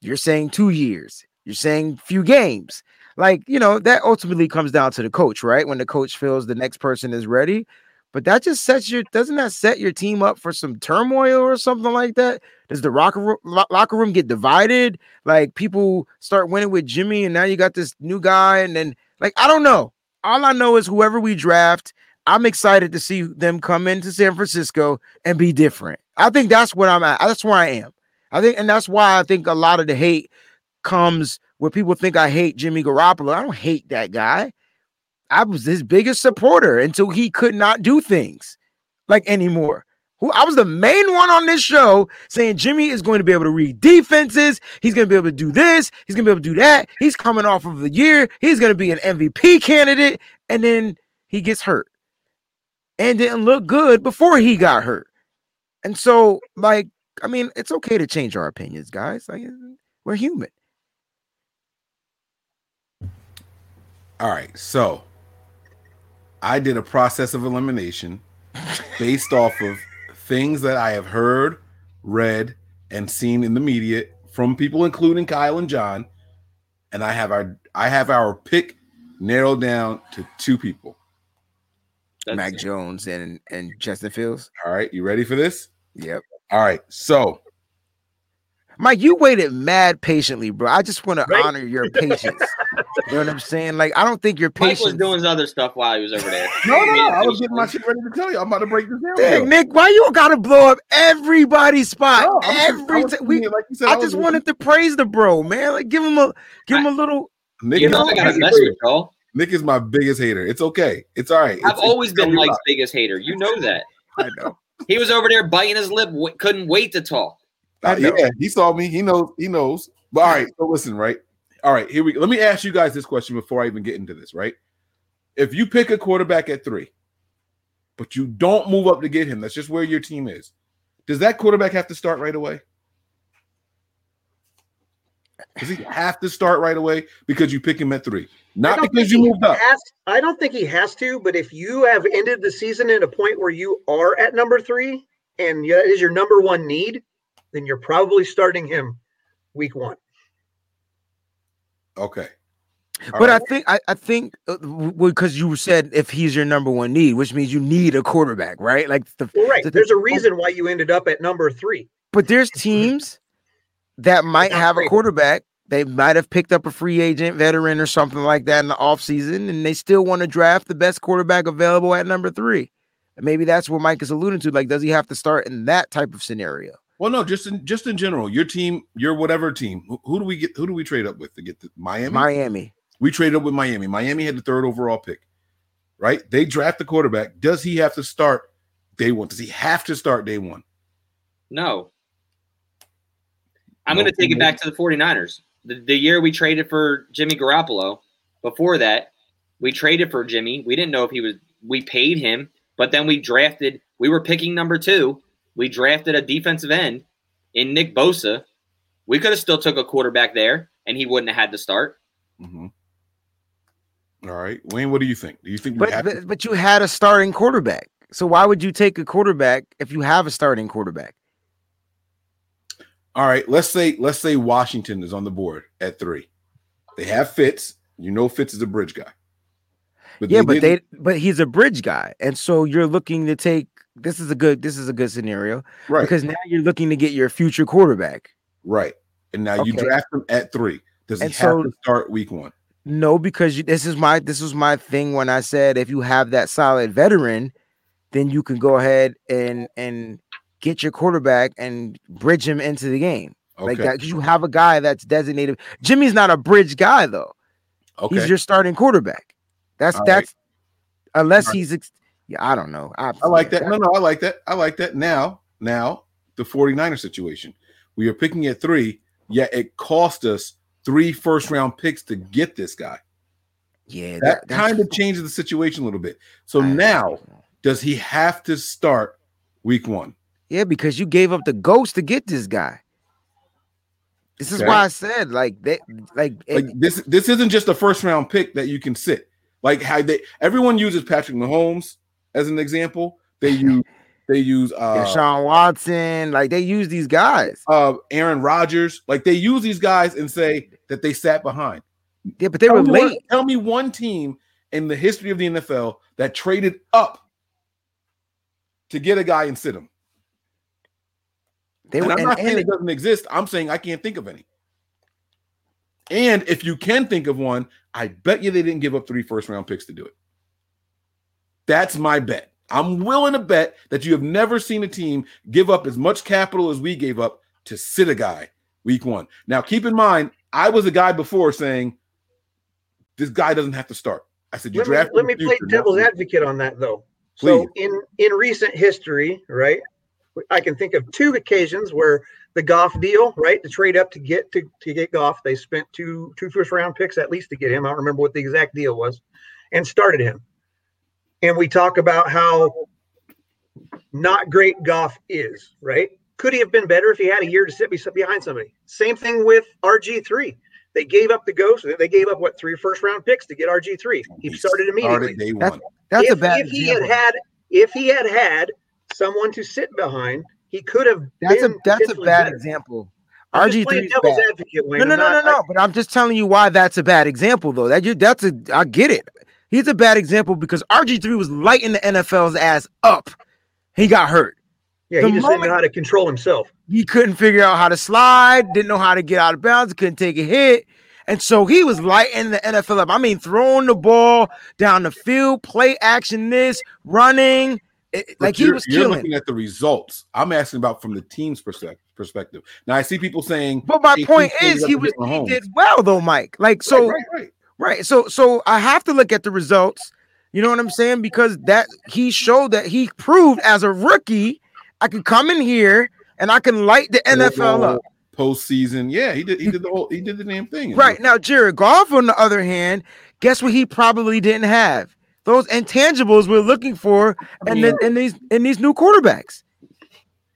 You're saying two years. You're saying few games. Like you know that ultimately comes down to the coach, right? When the coach feels the next person is ready. But that just sets your doesn't that set your team up for some turmoil or something like that? Does the locker room, lo- locker room get divided? Like people start winning with Jimmy, and now you got this new guy, and then like I don't know. All I know is whoever we draft, I'm excited to see them come into San Francisco and be different. I think that's what I'm at. That's where I am. I think, and that's why I think a lot of the hate comes where people think I hate Jimmy Garoppolo. I don't hate that guy. I was his biggest supporter until he could not do things like anymore. Who I was the main one on this show saying Jimmy is going to be able to read defenses. He's going to be able to do this. He's going to be able to do that. He's coming off of the year. He's going to be an MVP candidate. And then he gets hurt and didn't look good before he got hurt. And so, like, I mean, it's okay to change our opinions, guys. Like, we're human. All right, so I did a process of elimination based off of things that I have heard, read, and seen in the media from people, including Kyle and John. And I have our I have our pick narrowed down to two people. Mac Jones and and Justin Fields. All right, you ready for this? Yep. All right, so Mike, you waited mad patiently, bro. I just want to honor your [laughs] patience. you know what I'm saying? Like, I don't think your Mike was doing his other stuff while he was over there. no, no, [laughs] no. I was getting my shit ready to tell you. I'm about to break this down. Dang, Nick, why you gotta blow up everybody's spot? No, I just- I Every was we, like you said, I I just just- wanted to praise the bro, man. Like, give him a, give him a little, Nick, You is, know I gotta Nick- mess y'all. Nick is my biggest hater. It's okay. It's all right. I've It's- always it's been gonna Mike's biggest hater. You know that. I know. He was over there biting his lip, w- couldn't wait to talk. Uh, yeah, he saw me. He knows. He knows. But all right. So listen, right? All right. Here we. Let me ask you guys this question before I even get into this. Right? If you pick a quarterback at three, but you don't move up to get him, that's just where your team is. Does that quarterback have to start right away? Does he have to start right away because you pick him at three, not because you he moved up? Has, I don't think he has to, but if you have ended the season at a point where you are at number three and that is your number one need, then you're probably starting him week one. Okay. All But I think I, I think uh, because you said if he's your number one need, which means you need a quarterback, right? Like the Well, right. the- There's a reason why you ended up at number three. But there's teams that might not have a quarterback. They might have picked up a free agent veteran or something like that in the offseason, and they still want to draft the best quarterback available at number three. And maybe that's what Mike is alluding to. Like, does he have to start in that type of scenario? Well, no, just in just in general, your team, your whatever team. Who, who do we get? Who do we trade up with to get the Miami? Miami. We traded up with Miami. Miami had the third overall pick, right? They draft the quarterback. Does he have to start day one? Does he have to start day one? No. I'm No, going to take it back to the 49ers. The, the year we traded for Jimmy Garoppolo, before that, we traded for Jimmy. We didn't know if he was, we paid him, but then we drafted, we were picking number two. We drafted a defensive end in Nick Bosa. We could have still took a quarterback there and he wouldn't have had to start. Mhm. All right, Wayne. What do you think? Do you think But, to- but but you had a starting quarterback. So why would you take a quarterback if you have a starting quarterback? All right, let's say let's say Washington is on the board at three. They have Fitz. You know Fitz is a bridge guy. yeah, but they didn't- but he's a bridge guy, and so you're looking to take. This is a good. This is a good scenario right because now you're looking to get your future quarterback. right, and now you draft him at three. Does he And have so- to start week one? No, because you, this is my this was my thing when I said if you have that solid veteran, then you can go ahead and and get your quarterback and bridge him into the game like that because you have a guy that's designated. Jimmy's not a bridge guy though. okay. He's your starting quarterback. That's All right. that's unless right. he's ex- yeah, I don't know. I, I like that. No, no, I like that. I like that. Now, now the 49er situation. We are picking at three, yet it cost us three first round picks to get this guy. Yeah, That that's- kind of changes the situation a little bit. So I- now, does he have to start week one? Yeah, because you gave up the ghost to get this guy. This is Okay. why I said like that, like, Like it- this, this isn't just a first round pick that you can sit. Like how they everyone uses Patrick Mahomes as an example. They [laughs] use they use uh Deshaun Watson, like they use these guys. uh Aaron Rodgers. Like they use these guys and say that they sat behind. Yeah, but they tell were me one- late. tell me one team in the history of the NFL that traded up to get a guy and sit him. They And were I'm and, not saying and it doesn't exist. I'm saying I can't think of any. And if you can think of one, I bet you they didn't give up three first round picks to do it. That's my bet. I'm willing to bet that you have never seen a team give up as much capital as we gave up to sit a guy week one. Now, keep in mind, I was a guy before saying this guy doesn't have to start. I said, you Let me, draft. let me play devil's advocate on that though. So in in recent history, right, I can think of two occasions where the Goff deal, right, to trade up to get to, to get Goff, they spent two two first round picks at least to get him. I don't remember what the exact deal was, and started him. And we talk about how not great Goff is, right? Could he have been better if he had a year to sit behind somebody? Same thing with RG three. They gave up the ghost. They gave up what three first round picks to get RG three. He started immediately. Started day That's- one. that's if, a bad if he had example. had if he had had someone to sit behind, he could have. That's a been that's a bad better. example. RG three devil's bad. advocate, Wayne. No, no, I'm no, no, not- no. But I'm just telling you why that's a bad example, though. That you that's a I get it. He's a bad example because RG3 was lighting the NFL's ass up. He got hurt. yeah, the he just didn't know how to control himself. He couldn't figure out how to slide, didn't know how to get out of bounds, couldn't take a hit. And so he was lighting the NFL up. I mean, throwing the ball down the field, play action this, running, it- like he you're- was You're killing. looking at the results. I'm asking about from the team's perspective. Perspective. Now I see people saying, But my point is, he was he did well though, Mike. Like so, right, right, right. Right. So so I have to look at the results. You know what I'm saying? Because that he showed that he proved as a rookie, I can come in here and I can light the NFL up. postseason. Yeah, he did. He [laughs] did the whole. He did the damn thing. Right. Now, Jared Goff, on the other hand, guess what he probably didn't have? Those intangibles we're looking for and then in these in these new quarterbacks.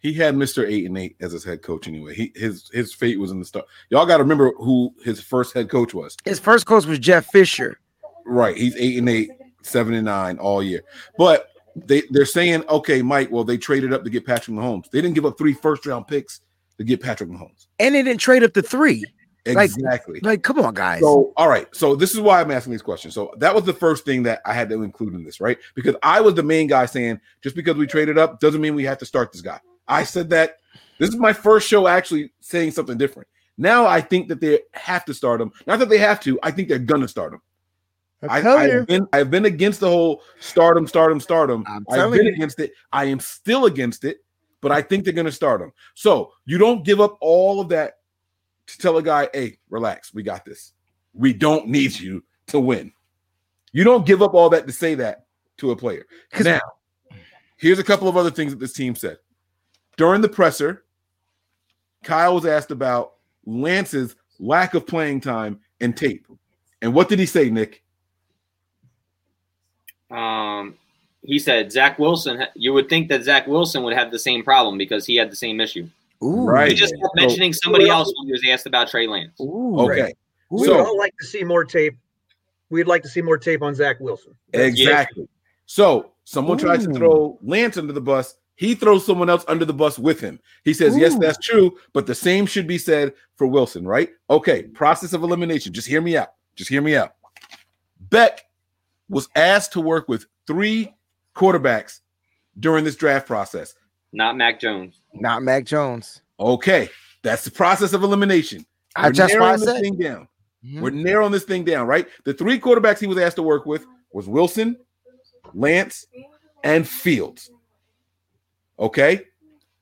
He had Mister Eight and Eight as his head coach anyway. He his his fate was in the start. Y'all got to remember who his first head coach was. His first coach was Jeff Fisher. Right. He's eight and eight, seven and nine all year. But they they're saying, okay, Mike. Well, they traded up to get Patrick Mahomes. They didn't give up three first round picks to get Patrick Mahomes. And they didn't trade up to three. Like- Exactly. Like, come on, guys. So, all right. So, this is why I'm asking these questions. So, that was the first thing that I had to include in this, right? Because I was the main guy saying, just because we traded up doesn't mean we have to start this guy. I said that this is my first show actually saying something different. Now, I think that they have to start them. Not that they have to, I think they're to start them. I, have been, I've been against the whole stardom, stardom, stardom. I'm I've been you. against it. I am still against it, but I think they're to start them. So you don't give up all of that to tell a guy, hey, relax, we got this. We don't need you to win. You don't give up all that to say that to a player. Now, here's a couple of other things that this team said. During the presser, Kyle was asked about Lance's lack of playing time and tape. And what did he say, Nick? Um, he said Zach Wilson. You would think that Zach Wilson would have the same problem because he had the same issue. Ooh. Right. He just kept mentioning somebody else when he was asked about Trey Lance. Ooh. Okay. We So- would all like to see more tape. We'd like to see more tape on Zach Wilson. Exactly. So someone tries to throw Lance under the bus. He throws someone else under the bus with him. He says, Yes, that's true, but the same should be said for Wilson, right? Okay, process of elimination. Just hear me out. Just hear me out. Beck was asked to work with three quarterbacks during this draft process. Not Mac Jones. Not Mac Jones. Okay, that's the process of elimination. I We're just narrowing this thing down. Mhm. We're narrowing this thing down, right? The three quarterbacks he was asked to work with was Wilson, Lance, and Fields. Okay,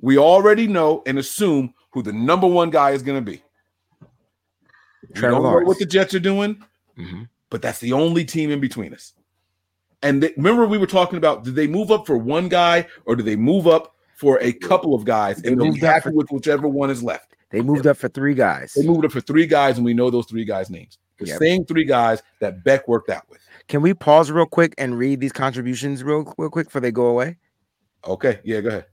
we already know and assume who the number one guy is going to be. Trevor don't know what the Jets are doing, Mhm. but that's the only team in between us. And they, remember, we were talking about did they move up for one guy or do they move up for a couple of guys They and they'll be happy for- with whichever one is left? They moved up for three guys. They moved up for three guys, and we know those three guys' names. The Yep. same three guys that Beck worked out with. Can we pause real quick and read these contributions real, real quick before they go away? Okay, yeah, go ahead.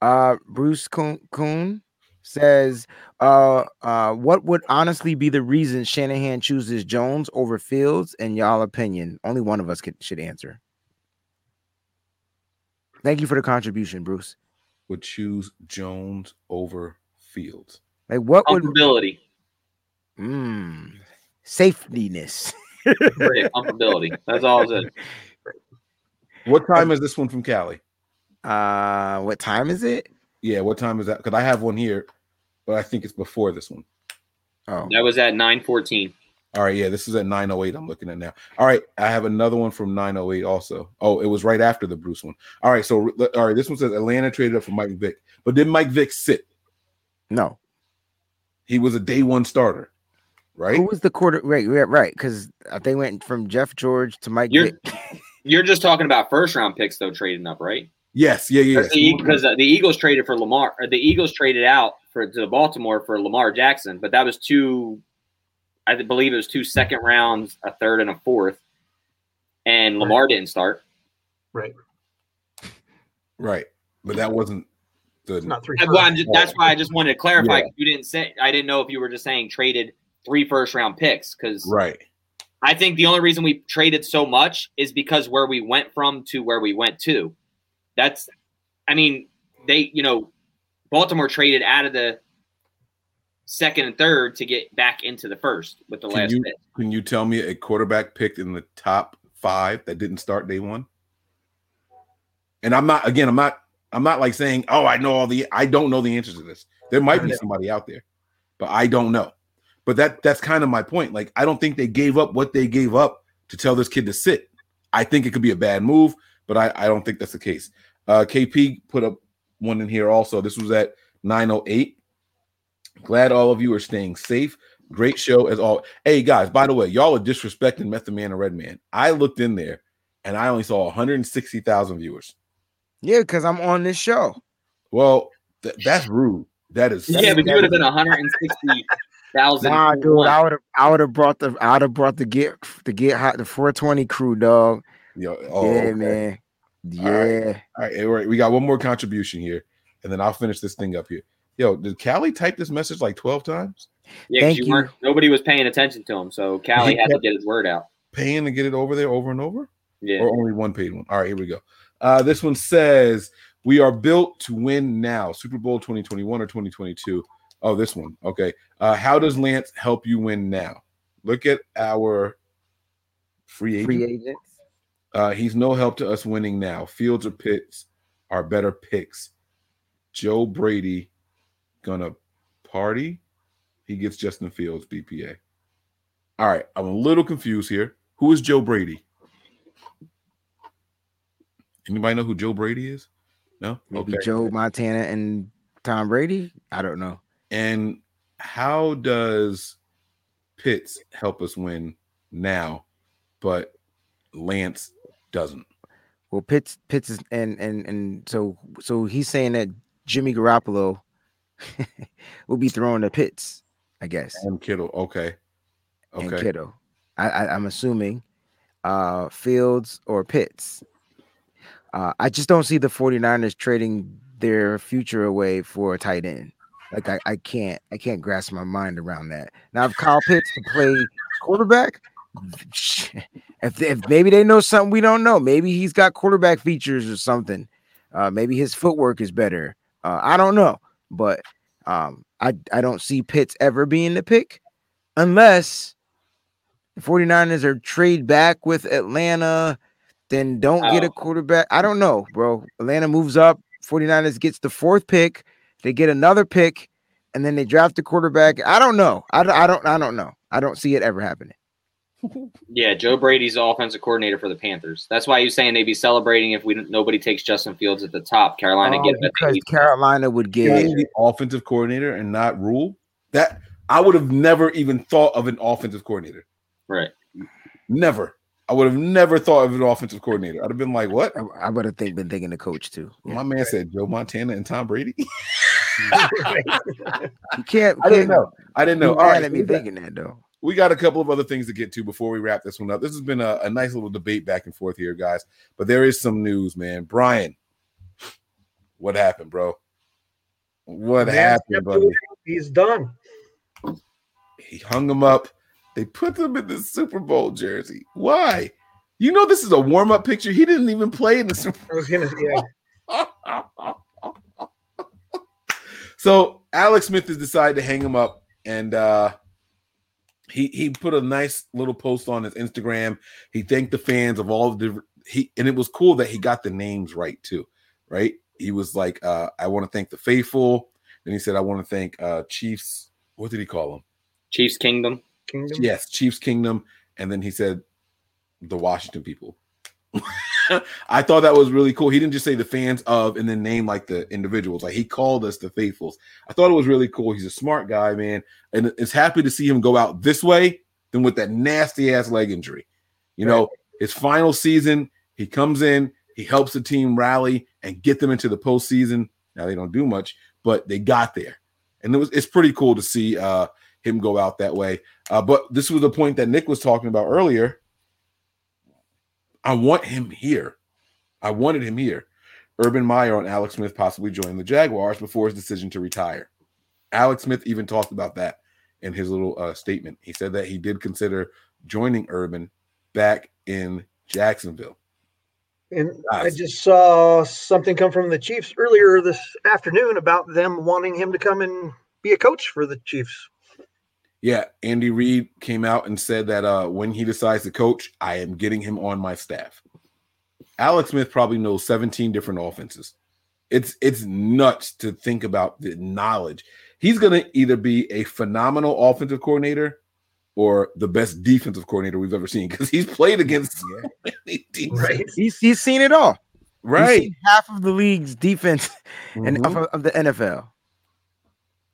Uh, Bruce Kuhn, Kuhn says, uh, uh, what would honestly be the reason Shanahan chooses Jones over Fields? In y'all opinion, only one of us could, should answer. Thank you for the contribution, Bruce. Would choose Jones over Fields. Like, what would Comfortability. mm, safetyness? Yeah, comfortability. That's all it is. [laughs] What time is this one from Cali? Uh, what time is it? Yeah, what time is that? Because I have one here, but I think it's before this one. Oh, That was at 914. All right, yeah, this is at 908. I'm looking at now. All right, I have another one from 908 also. Oh, it was right after the Bruce one. All right, so all right, this one says Atlanta traded up for Mike Vick, but did Mike Vick sit? no. He was a day one starter, right? Who was the quarter? Right, right, right. Because they went from Jeff George to Mike You're- Vick. [laughs] You're just talking about first round picks though, trading up, right? Yes, yeah, yeah. Because the, the Eagles traded for Lamar. Or the Eagles traded out for to Baltimore for Lamar Jackson, but that was two. I believe it was two second rounds, a third and a fourth, and Lamar didn't start. Right. Right, but that wasn't the It's not three. Well, I'm just, that's why I just wanted to clarify. Yeah. You didn't say. I didn't know if you were just saying traded three first round picks because right. I think the only reason we traded so much is because where we went from to where we went to. That's, I mean, they, you know, Baltimore traded out of the second and third to get back into the first with the Can last you pick. can you tell me a quarterback picked in the top five that didn't start day one? And I'm not again, I'm not I'm not like saying, oh, I know all the I don't know the answers to this. There might be somebody out there, but I don't know. But that that's kind of my point. Like, I don't think they gave up what they gave up to tell this kid to sit. I think it could be a bad move, but I, I don't think that's the case. Uh, KP put up one in here also. This was at 908. Glad all of you are staying safe. Great show as all. Hey guys, by the way, y'all are disrespecting Method Man and Redman. I looked in there and I only saw 160,000 viewers. Yeah, because I'm on this show. Well, th- that's rude. That is Yeah, but you would have been 160,000. [laughs] Nah, dude, I would have, I would have brought the, I would have brought the get, the get hot, the 420 crew, dog. Yo, oh, yeah, okay. man. Yeah. All right. All right, all right, we got one more contribution here, and then I'll finish this thing up here. Yo, did Callie type this message like 12 times? Yeah, 'cause Thank you you. Nobody was paying attention to him, so Callie He had to get his word out. Paying to get it over there over and over? Yeah. Or only one paid one? All right, here we go. Uh, this one says, We are built to win now. Super Bowl 2021 or 2022. Oh, this one. Okay. Uh, how does Lance help you win now? Look at our free agent. Free agent. Uh, he's no help to us winning now. Fields or Pitts are better picks. Joe Brady gonna party. He gets Justin Fields BPA. All right, I'm a little confused here. Who is Joe Brady? Anybody know who Joe Brady is? No. Maybe Joe Montana and Tom Brady. I don't know. And how does Pitts help us win now, but Lance doesn't? Well, Pitts, Pitts is, and and and so so he's saying that Jimmy Garoppolo [laughs] will be throwing the Pitts, I guess, And Kittle. Okay. and Okay. Kittle. I, I I'm assuming uh Fields or Pitts. Uh, I just don't see the 49ers trading their future away for a tight end. Like I, I can't I can't grasp my mind around that. Now if Kyle Pitts can play quarterback, [laughs] if, if maybe they know something we don't know, maybe he's got quarterback features or something. Uh, maybe his footwork is better. Uh, I don't know, but um, I I don't see Pitts ever being the pick unless the 49ers are trade back with Atlanta, then don't get a Oh. quarterback. I don't know, bro. Atlanta moves up, 49ers gets the fourth pick, they get another pick, and then they draft a quarterback. I don't know. I, I don't I don't know. I don't see it ever happening. Yeah, Joe Brady's the offensive coordinator for the Panthers. That's why he was saying they'd be celebrating if we nobody takes Justin Fields at the top. Carolina Oh, get him the because. Carolina would get Being the offensive coordinator and not rule that I would have never even thought of an offensive coordinator. Right. Never. I would have never thought of an offensive coordinator. I'd have been like, what? I, I would have think, been thinking the coach too. My man said Joe Montana and Tom Brady. [laughs] You can't. I didn't know. I didn't know. be All mad right, at me we got- thinking that though. We got a couple of other things to get to before we wrap this one up. This has been a, a nice little debate back and forth here, guys. But there is some news, man. Brian, what happened, bro? What Man, happened, buddy? He's done. He hung him up. They put him in the Super Bowl jersey. Why? You know this is a warm-up picture. He didn't even play in the Super I was gonna, yeah. [laughs] so Alex Smith has decided to hang him up, and uh he he put a nice little post on his Instagram. He thanked the fans of all the he, and it was cool that he got the names right too. Right? He was like, uh, "I want to thank the faithful." Then he said, "I want to thank uh Chiefs." What did he call them? Chiefs Kingdom. Kingdom. Yes, Chiefs Kingdom, and then he said the Washington people. I thought that was really cool. He didn't just say the fans of and then name like the individuals. Like he called us the faithfuls. I thought it was really cool. He's a smart guy, man, and it's happy to see him go out this way than with that nasty ass leg injury. You know, his final season, he comes in, he helps the team rally and get them into the postseason. Now they don't do much, but they got there, and it was it's pretty cool to see uh him go out that way. Uh, but this was the point that Nick was talking about earlier. I want him here. I wanted him here. Urban Meyer on Alex Smith possibly joining the Jaguars before his decision to retire. Alex Smith even talked about that in his little uh, statement. He said that he did consider joining Urban back in Jacksonville. And I just saw something come from the Chiefs earlier this afternoon about them wanting him to come and be a coach for the Chiefs. Yeah, Andy Reid came out and said that uh, when he decides to coach, I am getting him on my staff. Alex Smith probably knows 17 different offenses. It's it's nuts to think about the knowledge. He's going to either be a phenomenal offensive coordinator or the best defensive coordinator we've ever seen because he's played against so many teams. Right. He's he's seen it all. Right, We've seen half of the league's defense [laughs] and Mhm. of, of the NFL.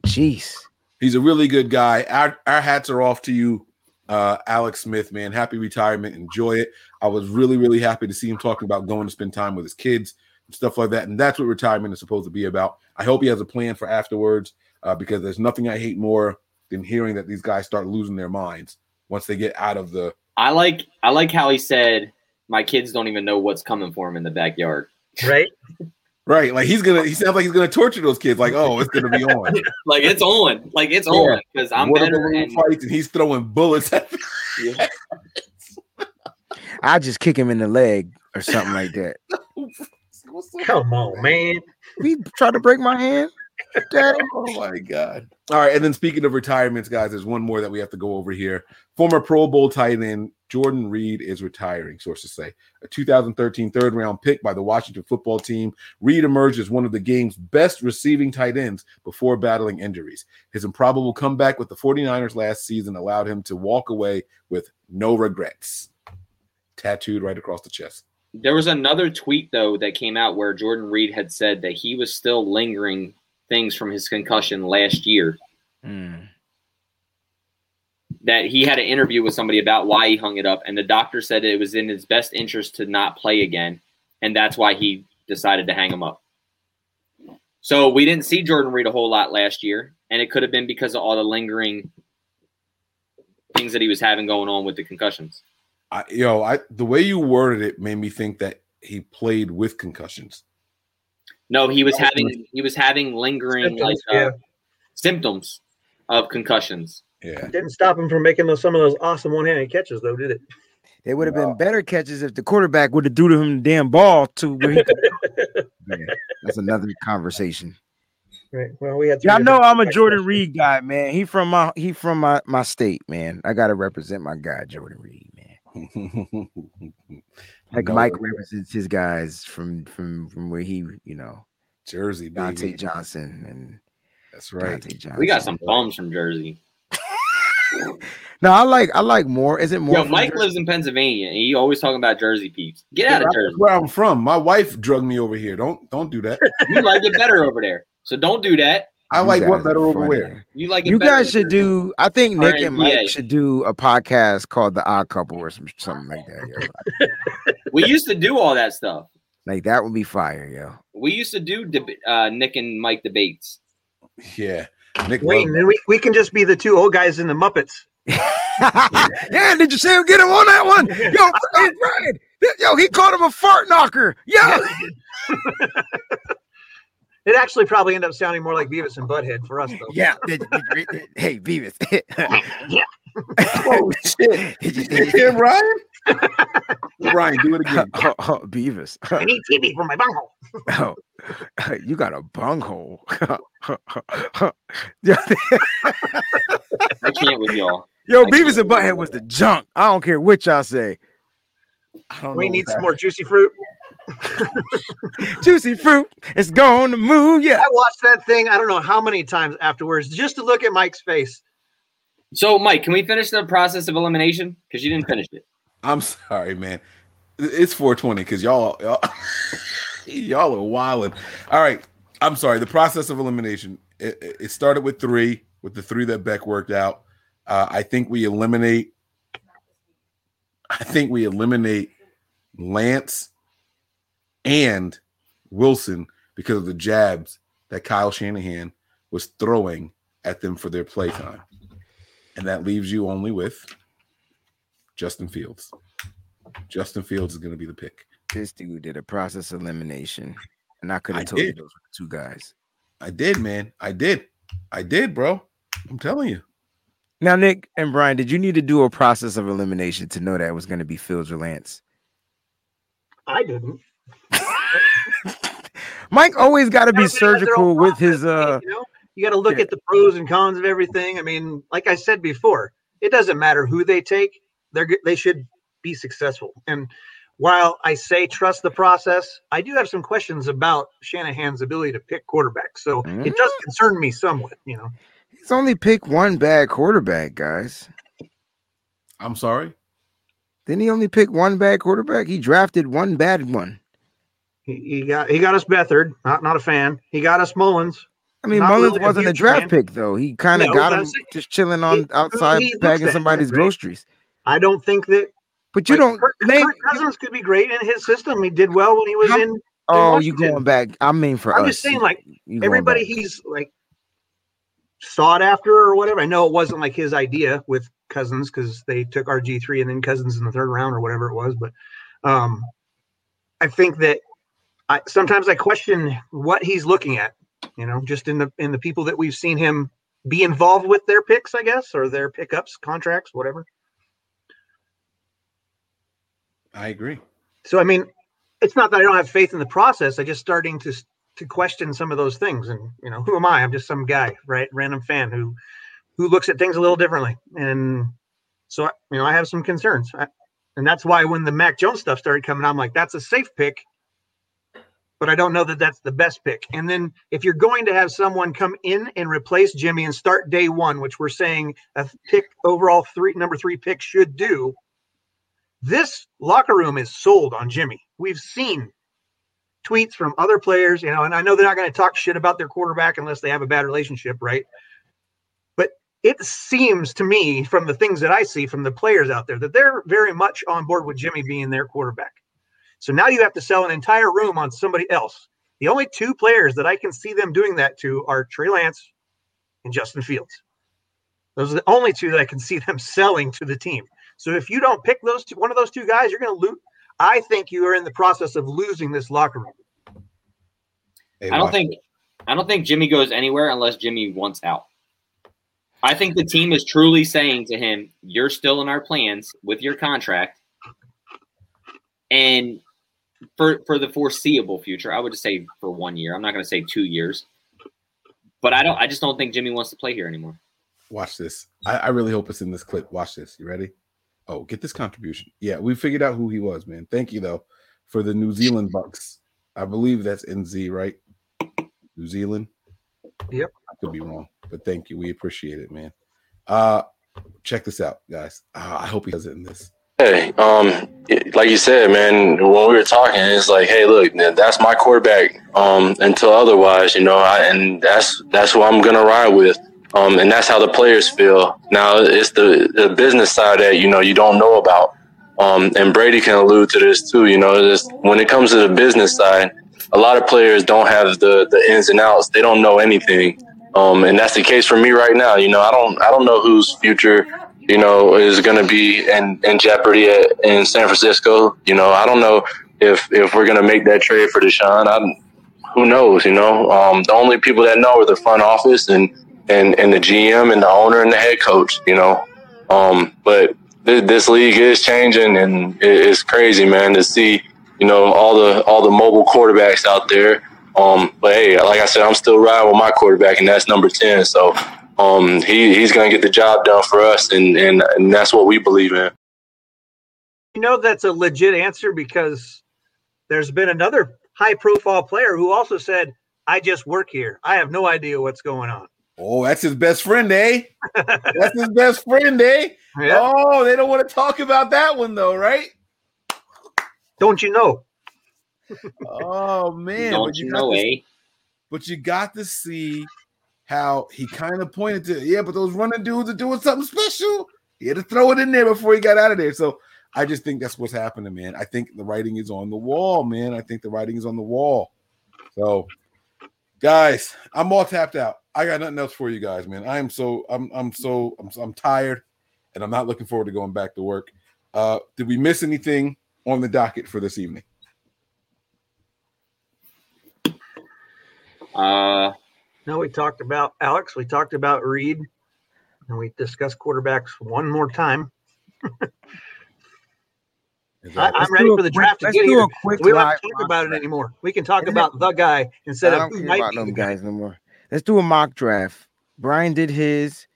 Jeez. He's a really good guy. Our our hats are off to you, uh, Alex Smith, man. Happy retirement. Enjoy it. I was really, really happy to see him talking about going to spend time with his kids and stuff like that. And that's what retirement is supposed to be about. I hope he has a plan for afterwards, uh, because there's nothing I hate more than hearing that these guys start losing their minds once they get out of the I like I like how he said my kids don't even know what's coming for him in the backyard. Right? [laughs] right. Like he's gonna he sounds like he's gonna torture those kids, like, oh, it's gonna be on. [laughs] Like it's on. Like it's Yeah. on because I'm What are the better. little And, fights and he's throwing bullets at yeah. [laughs] I just kick him in the leg or something like that. [laughs] Come on, man. We try to break my hand. Daddy. Oh my god! All right, and then speaking of retirements, guys, there's one more that we have to go over here. Former Pro Bowl tight end Jordan Reed is retiring. Sources say a 2013 third round pick by the Washington Football Team. Reed emerged as one of the game's best receiving tight ends before battling injuries. His improbable comeback with the 49ers last season allowed him to walk away with no regrets. Tattooed right across the chest. There was another tweet though that came out where Jordan Reed had said that he was still lingering things from his concussion last year. Mm. That he had an interview with somebody about why he hung it up, and the doctor said it was in his best interest to not play again, and that's why he decided to hang him up. So we didn't see Jordan Reed a whole lot last year, and it could have been because of all the lingering things that he was having going on with the concussions. I, yo, I the way you worded it made me think that he played with concussions. No, he was having he was having lingering like Symptoms, uh, yeah. symptoms of concussions. Yeah. Didn't stop him from making those some of those awesome one-handed catches, though, did it? They would have been better catches if the quarterback would have threw to him the damn ball to where he could. [laughs] Yeah, that's another conversation. Right. Well, we had. Y'all three know I'm a catches. Jordan Reed guy, man. He from my he from my my state, man. I gotta represent my guy, Jordan Reed, man. [laughs] Like No, Mike represents his guys from from from where he, you know, Jersey, Dante baby. Johnson and That's right. Dante Johnson. We got some bums from Jersey. [laughs] No, I like I like more. Is it more? Yo, Mike Jersey? lives in Pennsylvania, and he always talking about Jersey peeps. Get out of Jersey. where I'm from. My wife drugged me over here. Don't don't do that. [laughs] You like it better over there, so don't do that. I You like what guys better are over funny. where? You like it. You guys should do. I think Or Nick and Mike NBA. should do a podcast called The Odd Couple or some something like that. Yo. [laughs] We used to do all that stuff. Like that would be fire, yo. We used to do deb- uh, Nick and Mike debates. Yeah. Nick Wait, loved and then we, we can just be the two old guys in the Muppets. [laughs] yeah, did you see him get him on that one? [laughs] Yo, hey, Brian, yo, he called him a fart knocker. Yo, It actually probably ended up sounding more like Beavis and Butthead for us, though. yeah. did- did- did- hey, Beavis. Yeah. [laughs] Oh shit. Did you- You did you- hear Brian? Brian, [laughs] do it again. oh, oh, Beavis. [laughs] I need TV for my bunghole. Oh, you got a bunghole. yo, I can't with y'all. yo, Beavis and Butthead was the junk. I don't care what y'all say. I don't We know need some that- more juicy fruit. [laughs] Juicy fruit, it's going to move. Yeah. I watched that thing, I don't know how many times afterwards, just to look at Mike's face. So, Mike, can we finish the process of elimination? Because you didn't finish it. I'm sorry, man. It's 420 because y'all y'all, [laughs] y'all are wilding. All right. I'm sorry. The process of elimination. It, it- it started with three, with the three that Beck worked out. Uh, I think we eliminate. I think we eliminate Lance and Wilson because of the jabs that Kyle Shanahan was throwing at them for their playtime, and that leaves you only with Justin Fields. Justin Fields is going to be the pick. This dude did a process elimination, and I could I have told you those were two guys. I did, man. I did. I did, bro. I'm telling you. Now, Nick and Brian, did you need to do a process of elimination to know that it was going to be Fields or Lance? I didn't. Mike always got to be Everybody has surgical with his uh. you know, you got to look yeah. at the pros and cons of everything. I mean, like I said before, it doesn't matter who they take; they're g- they should be successful. And while I say trust the process, I do have some questions about Shanahan's ability to pick quarterbacks. So it does concern me somewhat. You know, He's only picked one bad quarterback, guys. I'm sorry. Didn't he only pick one bad quarterback? He drafted one bad one. He, he got he got us Beathard. Not not a fan. He got us Mullens. I mean, Not Mullens really wasn't a draft fan. pick though. He kind of No, got him I'm just chilling on he- outside he bagging somebody's groceries. I don't think that. But you like, don't Kirk, name. Kirk Cousins could be great in his system. He did well when he was in. Oh, you going back? I mean, for I'm us, just saying, like everybody, he's like sought after or whatever. I know it wasn't like his idea with Cousins because they took RG three and then Cousins in the third round or whatever it was. But um, I think that I sometimes I question what he's looking at. You know, just in the in the people that we've seen him be involved with their picks, I guess, or their pickups, contracts, whatever. I agree. So I mean, it's not that I don't have faith in the process. I just starting to to question some of those things. And you know, who am I? I'm just some guy, right? Random fan who who looks at things a little differently. And so you know, I have some concerns. I, and that's why when the Mac Jones stuff started coming, I'm like, that's a safe pick. But I don't know that that's the best pick. And then if you're going to have someone come in and replace Jimmy and start day one, which we're saying a pick overall three number three pick should do, this locker room is sold on Jimmy. We've seen tweets from other players, you know, and I know they're not going to talk shit about their quarterback unless they have a bad relationship, right? But it seems to me from the things that I see from the players out there that they're very much on board with Jimmy being their quarterback. So now you have to sell an entire room on somebody else. The only two players that I can see them doing that to are Trey Lance and Justin Fields. Those are the only two that I can see them [laughs] selling to the team. So if you don't pick those two, one of those two guys, you're going to lose. I think you are in the process of losing this locker room. Hey, I don't think I don't think Jimmy goes anywhere unless Jimmy wants out. I think the team is truly saying to him, "You're still in our plans with your contract." And for for the foreseeable future, I would just say for one year. I'm not going to say 2 years. But I don't I just don't think Jimmy wants to play here anymore. Watch this. I, I really hope it's in this clip. Watch this. You ready? Oh, get this contribution. Yeah, we figured out who he was, man. Thank you though for the New Zealand Bucks. I believe that's NZ, right? New Zealand. Yep. I could be wrong, but thank you. We appreciate it, man. Uh check this out, guys. Uh, I hope he does it in this. Hey, um, like you said, man, when we were talking, it's like, hey, look, that's my quarterback. Um, until otherwise, you know, I, and that's that's who I'm gonna ride with. Um, and that's how the players feel. Now it's the the business side that you know you don't know about. Um, and Brady can allude to this too. You know, just when it comes to the business side, a lot of players don't have the the ins and outs. They don't know anything. Um, and that's the case for me right now. You know, I don't I don't know whose future you know, is going to be in, in jeopardy at, in San Francisco. You know, I don't know if if we're going to make that trade for Deshaun. I'm, who knows? You know, um, the only people that know are the front office and and and the GM and the owner and the head coach. You know, um, but th- this league is changing, and it, it's crazy, man, to see you know all the all the mobile quarterbacks out there. Um, but hey, like I said, I'm still riding with my quarterback, and that's number ten. So um, he he's going to get the job done for us, and, and and that's what we believe in. You know that's a legit answer because there's been another high profile player who also said, I just work here. I have no idea what's going on. Oh, that's his best friend, eh? [laughs] that's his best friend, eh? Yeah. Oh, they don't want to talk about that one though, right? Don't you know? Oh man, Don't but you got know, to- eh? But you got to see how he kind of pointed to, yeah, but those running dudes are doing something special. He had to throw it in there before he got out of there. So I just think that's what's happening, man. I think the writing is on the wall, man. I think the writing is on the wall. So, guys, I'm all tapped out. I got nothing else for you guys, man. I am so I'm I'm so I'm, I'm tired, and I'm not looking forward to going back to work. Uh, did we miss anything on the docket for this evening? Uh, No, we talked about Alex. We talked about Reed, and we discussed quarterbacks one more time. [laughs] Is I, I'm Let's ready for the quick- draft to let's get do here. a quick We don't have to talk mock about it anymore. We can talk Isn't about the guy instead of don't who care might about be them the guy. guys no more. Let's do a mock draft. Brian did his.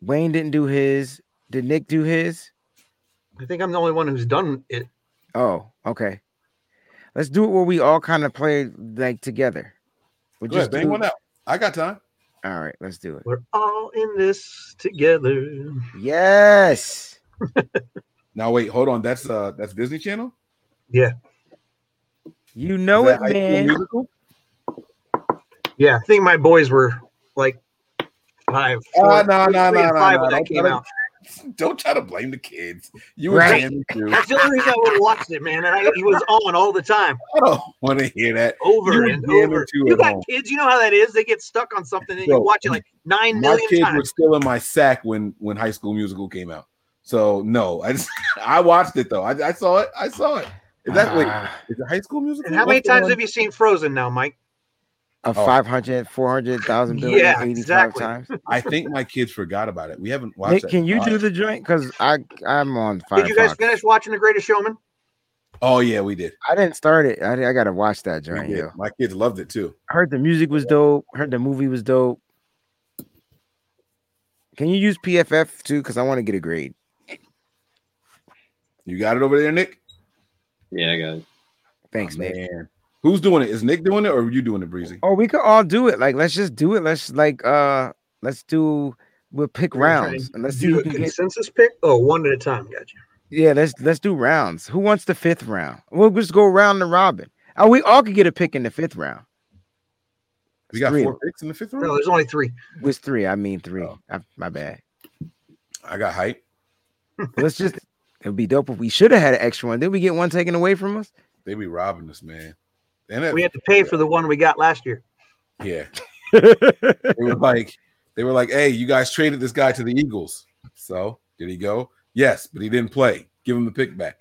Wayne didn't do his. Did Nick do his? I think I'm the only one who's done it. Oh, okay. Let's do it where we all kind of play like together. We'll Go ahead, bang do- one out. I got time. All right, let's do it. We're all in this together. Yes. [laughs] Now wait, hold on. That's uh that's Disney Channel. Yeah. You know it, that High School man. Musical? Yeah, I think my boys were like five. Ah, four- no, no, three no, no, five no. when that Don't came try to- out. [laughs] Don't try to blame the kids. You were Right. jamming too. That's the only reason I would have watched it, man. And I, he was on all the time, I don't want to hear that. over You and over. You got home. kids, you know how that is. They get stuck on something and Bro, you watch it like nine My million kids were still in my sack when when High School Musical came out. So no, I just [laughs] I watched it though. I, I saw it. I saw it. Is that wait? Ah, Is it High School Musical? And how many What's times have you seen Frozen now, Mike? A Oh. 500, 400,000 billion, Yeah, 85 exactly. times. [laughs] I think my kids forgot about it. We haven't watched Nick, it. can you do the joint? Because I I'm on Firefox. Did you guys finish watching The Greatest Showman? Oh yeah, we did. I didn't start it. I, I gotta watch that We joint. did. Yo. My kids loved it too. I Heard the music was dope. Heard the movie was dope. Can you use PFF too? Because I want to get a grade. You got it over there, Nick. Yeah, I got it. Thanks, Oh, Nick. Man. Who's doing it? Is Nick doing it or are you doing it, Breezy? Oh, we could all do it. Like, let's just do it. Let's like uh let's do we'll pick We're rounds and and let's see Do who a can get consensus pick? Oh, one at a time. Gotcha. yeah, let's let's do rounds. Who wants the fifth round? We'll just go round and robin. Oh, we all could get a pick in the fifth round. We got Three. four picks in the fifth round. No, round. there's only three. Was three. I mean three. Oh. I- my bad. I got hype. Let's just it would be dope if we should have had an extra one. Did we get one taken away from us? They be robbing us, man. And that, We had to pay for the one we got last year. yeah. [laughs] They were like, they were like, hey, you guys traded this guy to the Eagles. So did he go? Yes, but he didn't play. Give him the pick back.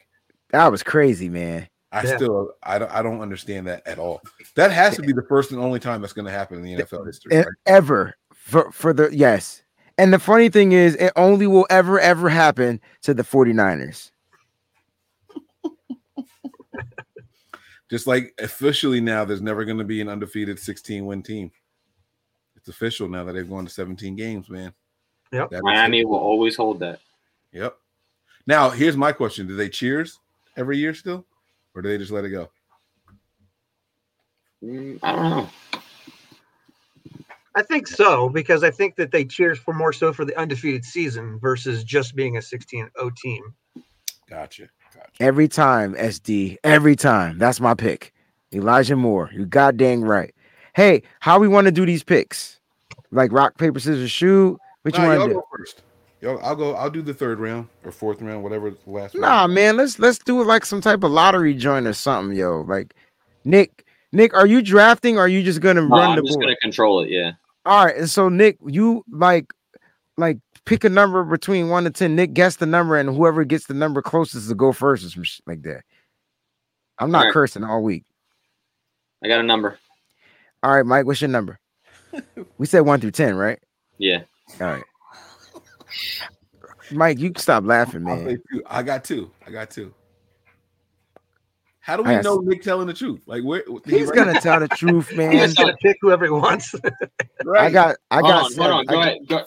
that was crazy, man. I Yeah. still I don't I don't understand that at all. That has to be the first and only time that's going to happen in the NFL history. Right? ever for for the yes. And the funny thing is, it only will ever ever happen to the 49ers. Just like officially now, there's never going to be an undefeated 16 win team. It's official now that they've gone to 17 games, man. Yep. That is it. Miami will always hold that. Yep. Now, here's my question: Do they cheers every year still, or do they just let it go? Mm, I don't know. I think so because I think that they cheers for more so for the undefeated season versus just being a 16-0 team. Gotcha. Gotcha. Every time, SD. Every time. That's my pick. Elijah Moore. You goddamn right. Hey, how we want to do these picks? Like rock, paper, scissors, shoot. What you Nah, want y'all to do? go first. Y'all, I'll go. I'll do the third round or fourth round, whatever the last. Nah, round. man. Let's let's do it like some type of lottery joint or something, yo. Like Nick, Nick, are you drafting or are you just gonna No, run I'm the just board? gonna control it. Yeah. All right, and so Nick, you like like pick a number between one to ten. Nick guess the number, and whoever gets the number closest to go first or some shit like that. I'm not Alright. cursing all week. I got a number. All right, Mike, what's your number? [laughs] we said one through ten, right? Yeah. All right. Mike, you can stop laughing, man. I got two. I got two. How do we got know Nick telling the truth? Like where He's gonna tell the truth, [laughs] man. just gonna pick whoever he wants. I got, I Hold got, on, seven. hold on. Go I got- ahead. Go,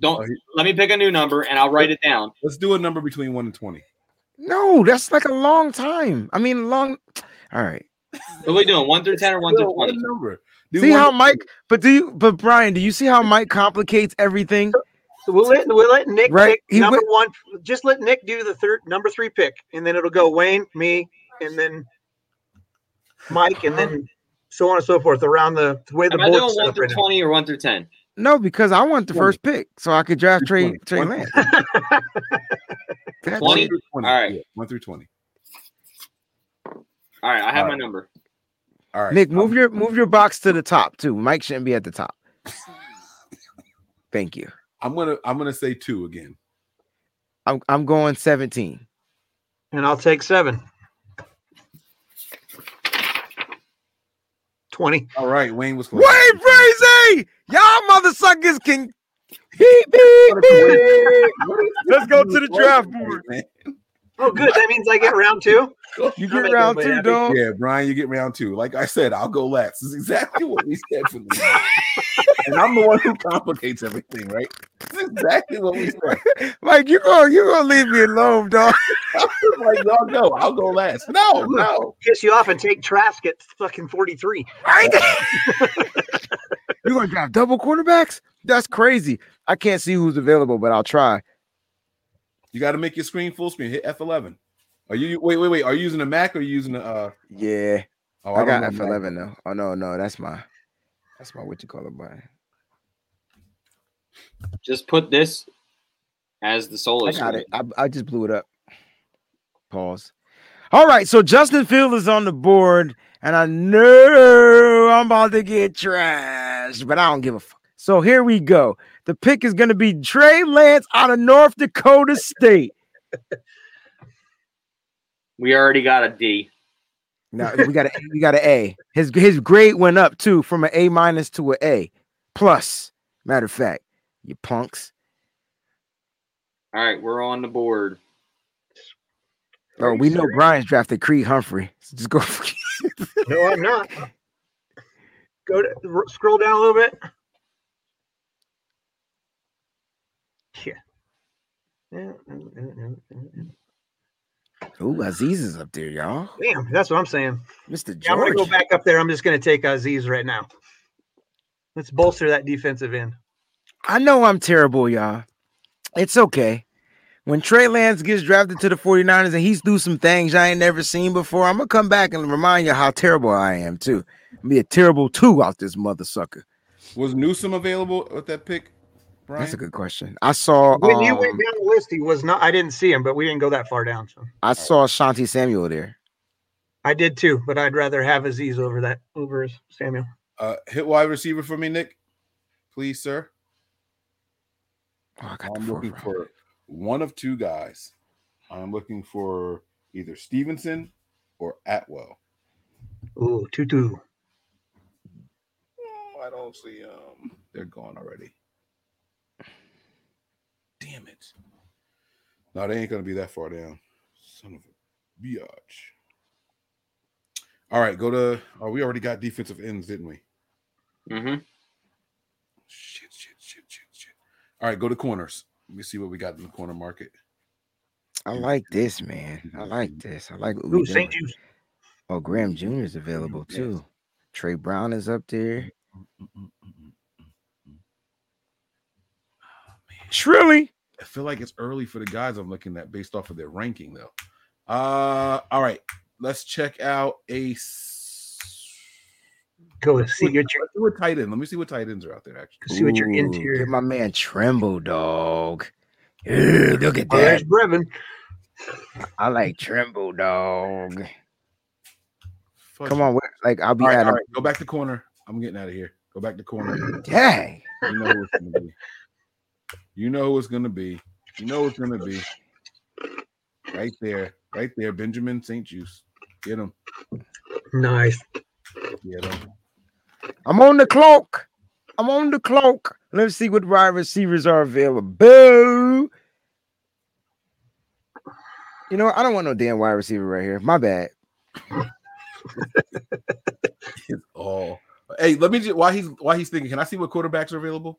don't Oh, let me pick a new number and I'll write it down. Let's do a number between one and twenty. No, that's like a long time. I mean, long. All right. What are we doing? One through ten or one through twenty? number. Do See how Mike, but do you, but Brian, do you see how Mike complicates everything? We'll let we'll let Nick Right, pick he number went- one. Just let Nick do the third number three pick, and then it'll go Wayne, me, and then Mike, and then so on and so forth around the, the way the Am I doing one through right now. twenty or one through ten? No, because I want the Twenty. first pick, so I could draft Trey Twenty. Trey One- Lance. That's [laughs] Twenty? through 20. All right. Yeah, one through twenty. All right, I have All my right. number. All right, Nick, move your move your box to the top too. Mike shouldn't be at the top. [laughs] Thank you. I'm gonna I'm gonna say two again. I'm I'm going 17. and I'll take seven. Twenty. All right, Wayne was close. Wait, crazy! Y'all mother suckers can beep, beep, beep. [laughs] Let's go to the draft board. Oh, good. That means I get round two. You get make round everybody two, dog. Yeah, Brian, you get round two. Like I said, I'll go last. This is exactly what we said for the And I'm the one who complicates everything, right? This is exactly what we said. [laughs] Like you gonna you gonna leave me alone, dog. [laughs] like, y'all go. I'll go last. No, no. Piss you off and take Trask at fucking forty-three. Right? You gonna draft double quarterbacks? That's crazy. I can't see who's available, but I'll try. You got to make your screen full screen. Hit F11. Are you wait, wait, wait? Are you using a Mac or are you using a uh Yeah. Oh, I, I, got don't F know. eleven though. Oh no, no, that's my that's my what you call it button. Just put this as the solo. I got screen. it. I, I just blew it up. Pause. All right, so Justin Field is on the board, and I know I'm about to get trashed, but I don't give a fuck. So here we go. The pick is going to be Trey Lance out of North Dakota State. [laughs] We already got a D. No, we got a we got an A. His his grade went up too from an A minus to an A plus. Matter of fact, you punks. All right, we're on the board. Oh, we know Brian's drafted Creed Humphrey. So just go. [laughs] No, I'm not. Go to scroll down a little bit. Yeah. Ooh, Azeez is up there, y'all. Damn, that's what I'm saying. Mr. Yeah, I'm gonna go back up there. I'm just gonna take Azeez right now. Let's bolster that defensive end. I know I'm terrible, y'all. It's okay. When Trey Lance gets drafted to the 49ers and he's do some things I ain't never seen before, I'm gonna come back and remind you how terrible I am too. Be a terrible two out this mother sucker. Was Newsom available with that pick? Brian? That's a good question. I saw When you went um, down the list, he was not. I didn't see him, but we didn't go that far down. So I saw Shanti Samuel there. I did too, but I'd rather have Azeez over that over Samuel. Uh, hit wide receiver for me, Nick. Please, sir. Oh, I got I'm fourth looking round. for one of two guys. I'm looking for either Stevenson or Atwell. Ooh, two two. Oh, I don't see um they're gone already. Damn it. No, they ain't gonna be that far down. Son of a biatch. All right, go to oh, we already got defensive ends, didn't we? Mm-hmm. Shit, shit, shit, shit, shit. All right, go to corners. Let me see what we got in the corner market. I like this, man. I like this. I like what Ooh, we St. Oh, Graham Jr. is available Yes. too. Trey Brown is up there. Shrilly. I feel like it's early for the guys I'm looking at based off of their ranking, though. Uh, all right, let's check out a. s- Go see what your Let's do a tight end. Let me see what tight ends are out there. Actually, see what your Ooh, interior. Get my man Tremble, dog. Ew, look at Oh, there's that. Brevin. I like Tremble, dog. Fuck Come on, like I'll be All right, at all him. right, go back to corner. I'm getting out of here. Go back to corner. Dang. You know who it's gonna be. You know who it's gonna be. You know who it's gonna be. Right there, right there, Benjamin St-Juste. Get him. Nice. Get him. I'm on the cloak. I'm on the cloak. Let's see what wide receivers are available. You know, what? I don't want no damn wide receiver right here. My bad. [laughs] It's all. Hey, let me just while he's while he's thinking. Can I see what quarterbacks are available?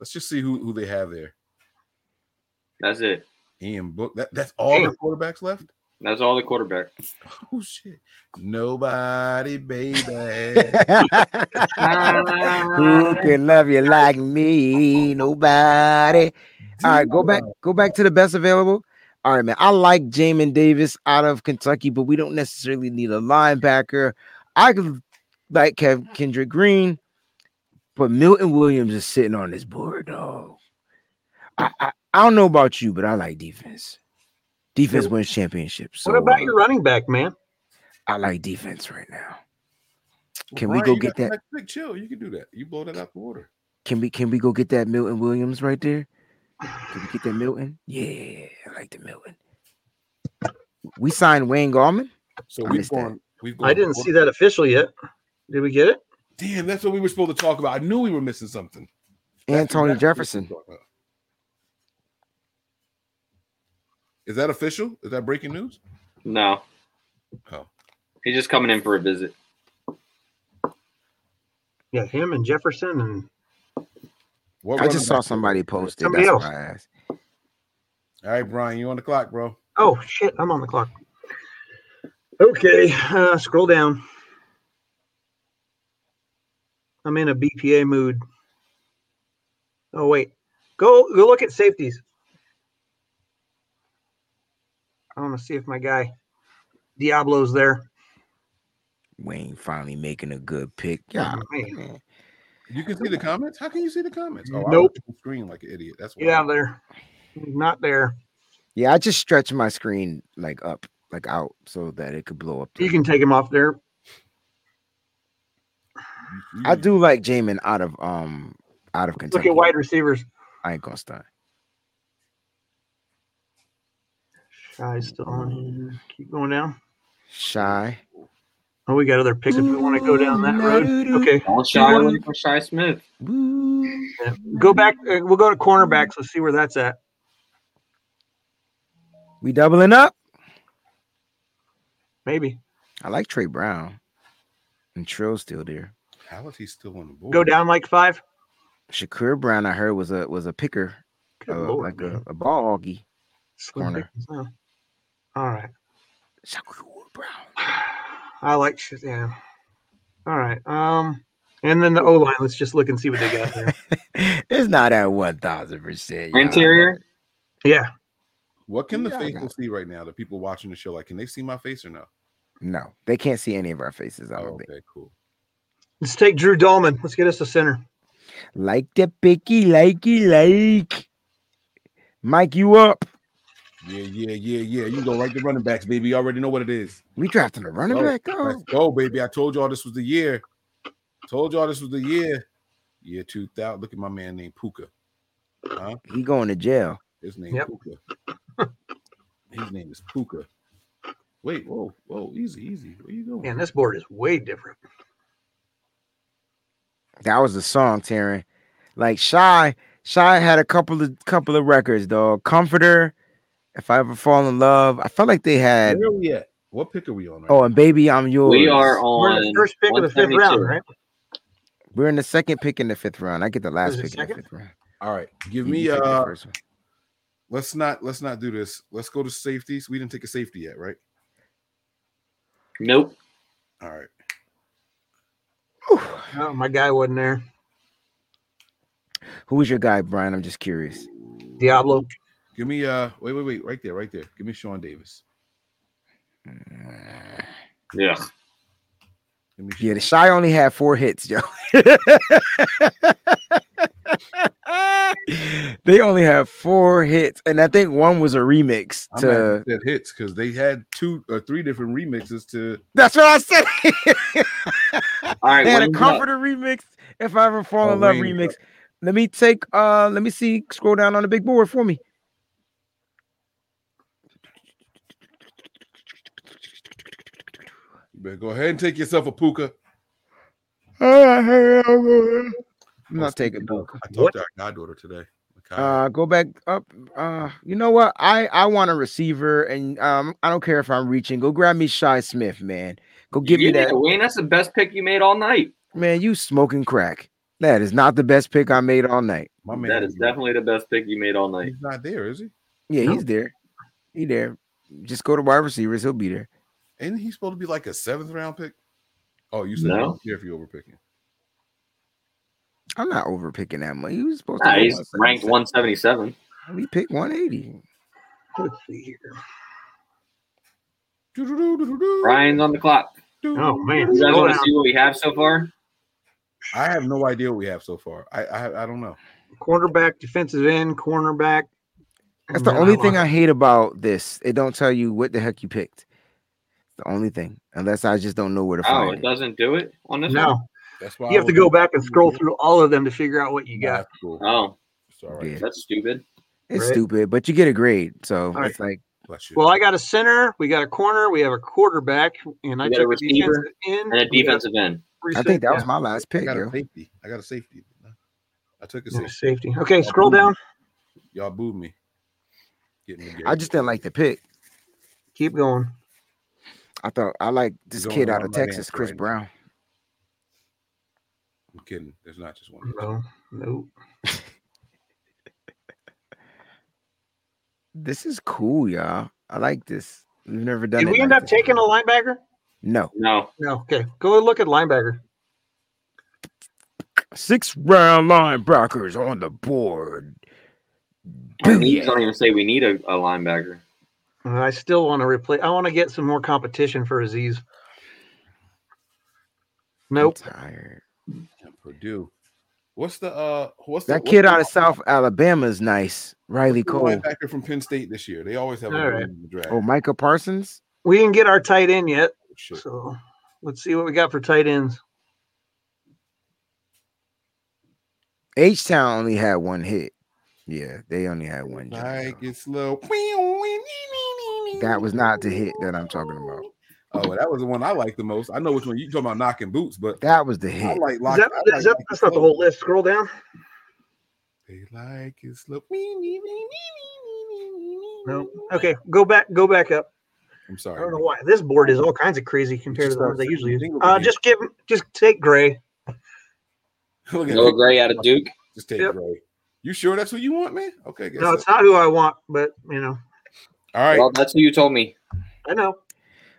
Let's just see who, who they have there. That's it. Ian Book. That, that's all the quarterbacks left. That's all the quarterback. [laughs] Oh shit! Nobody, baby. Who can love you like me? Nobody. All right, go back, go back to the best available. All right, man. I like Jamin Davis out of Kentucky, but we don't necessarily need a linebacker. I could like Kev Kendrick Green, but Milton Williams is sitting on this board, dog. I, I, I don't know about you, but I like defense. Defense wins championships. So what about your running back, man? I like defense right now. Can Brian, we go get got that? next pick. Chill. You can do that. You blow that out the water. Can we can we go get that Milton Williams right there? Can we get that Milton? Yeah, I like the Milton. We signed Wayne Gallman. So I we've missed gone. We've gone. I didn't see that official yet. Did we get it? Damn, that's what we were supposed to talk about. I knew we were missing something. And Tony exactly what we were Jefferson. Is that official? Is that breaking news? No. Oh. He's just coming in for a visit. Yeah, him and Jefferson and What I just saw back- somebody posted. Somebody That's else. I asked. All right, Brian, you on the clock, bro. oh shit, I'm on the clock. Okay, uh, scroll down. I'm in a BPA mood. Oh wait, go go look at safeties. I want to see if my guy Deablo's there. Wayne finally making a good pick. Yeah, man. man. You can see the comments. How can you see the comments? Oh, Nope. looked at the screen like an idiot. That's why. Yeah, there. Not there. Yeah, I just stretched my screen like up, like out, so that it could blow up. You can take him off there. I do like Jamin out of um out of Kentucky. Look at wide receivers. I ain't gonna start. Shi's still on here. Keep going down. Shi. Oh, we got other picks if we want to go down that road. Okay. Don't shy away from Shi Smith. Yeah. Go back. Uh, we'll go to cornerbacks. Let's see where that's at. We doubling up. Maybe. I like Trey Brown. And Trill's still there. How is he still on the board? Go down like five. Shakur Brown, I heard was a was a picker, uh, lord, like a, man. a ball hoggy. Corner. pickings, huh? All right. Shakur Brown. I like shit. Yeah. All right. Um, and then the O line. Let's just look and see what they got there. [laughs] It's not at one thousand percent. Interior. Yeah. What can the Yeah, I faithful see right now? The people watching the show, like, can they see my face or no? No, they can't see any of our faces. I Oh, don't think. okay, cool. Let's take Drew Dalman. Let's get us a center. Like the picky, likey, like. Mike, you up? Yeah, yeah, yeah, yeah. You go right to running backs, baby. You already know what it is. We drafting a running Go. back. Oh, Let's go, baby. I told y'all this was the year. Told y'all this was the year. Year 2000. Look at my man named Pooka. Huh? he going to jail. His name Yep. Pooka. His name is Pooka. Wait, whoa, whoa, easy, easy. Where you going? Man, this board is way different. That was the song, Taryn. Like Shai, Shai had a couple of couple of records, dog. Comforter. If I ever fall in love, I felt like they had. Where are we at? What pick are we on right Oh, and baby, I'm yours. We are We're on the first pick of the fifth round, right? We're in the second pick in the fifth round. I get the last it pick in the fifth round. All right. Give You me take uh first one. let's not let's not do this. Let's go to safeties. We didn't take a safety yet, right? Nope. All right. Oh, my guy wasn't there. Who was your guy, Brian? I'm just curious. Deablo. Give me uh wait, wait, wait, right there, right there. Give me Sean Davis. Yeah. Give me Yeah, the Shai only had four hits, yo. [laughs] they only have four hits, and I think one was a remix I'm to. mad said hits because they had two or three different remixes to That's what I said. [laughs] All right. they had a Wayne's up. comforter remix. If I ever fall Oh, in love remix. up. Let me take. Uh, let me see. Scroll down on the big board for me. you better go ahead and take yourself a Pooka. I'm not taking a book. I talked to our goddaughter today. Uh, go back up. Uh, you know what? I I want a receiver, and um, I don't care if I'm reaching. Go grab me Shi Smith, man. Go give You me that, Wayne. That's the best pick you made all night. man. You smoking crack? That is not the best pick I made all night. My man That is definitely the best pick you made all night. he's not there, is he? Yeah, No. he's there. He there. Just go to wide receivers. He'll be there. Ain't he supposed to be like a seventh round pick? Oh, you said No. you don't care if you're overpicking. I'm not overpicking that much. He was supposed to. Nah, go he's ranked 177. We picked 180. Let's see here. Ryan's on the clock. Oh, oh man. You guys want to see what we have so far? I have no idea what we have so far. I I, I don't know. Quarterback, defensive end, cornerback. That's the Man, only I thing I hate about this. It don't tell you what the heck you picked. The only thing, unless I just don't know where to Oh, find it Oh, it. doesn't do it on this one? No, That's why you have to go back and scroll through all of them to figure out what you got. Cool. Oh, It's all right. Yeah. that's stupid. It's Right. stupid, but you get a grade, so right. it's like Bless you. Well, I got a center, we got a corner, we have a quarterback, and I got a took a receiver defensive end And a defensive end. I think that was my last I pick, got a safety. I got a safety. I took a safety. safety. Okay, scroll down. Y'all booed me. Getting I just didn't like the pick. Keep going. I thought I like this kid out of my Texas, Chris right. Brown. I'm kidding. There's not just one. No, no. [laughs] This is cool, y'all. I like this. We've never done Did it. we end like up this taking a linebacker? no No. No. Okay, go look at linebacker. six round linebackers on the board. Our needs don't even say we need a, a linebacker. Uh, I still want to replace. I want to get some more competition for Azeez. Nope. I'm tired. Purdue. What's the uh? What's the, That what's kid the- out of South Alabama is nice. Riley Cole. linebacker from Penn State this year. They always have All good right. one in the draft. Oh, Micah Parsons. We didn't get our tight end yet, Shit. so let's see what we got for tight ends. H Town only had one hit. Yeah, they only had one. Like though. it's slow. [laughs] That was not the hit that I'm talking about. Oh, that was the one I like the most. I know which one you talking about knocking boots, but That was the I hit. like Is that, I is that, that's not the whole list. Scroll down. They like it slow. No. Okay, go back. Go back up. I'm sorry. I don't know why this board is all kinds of crazy compared to the ones start they usually use. Uh, just give, just take Gray. Look at Noah. Gray out of Duke. Just take Yep. Gray. You sure that's who you want, man? Okay, guess No, so. it's not who I want, but you know, all right. Well, that's who you told me. I know.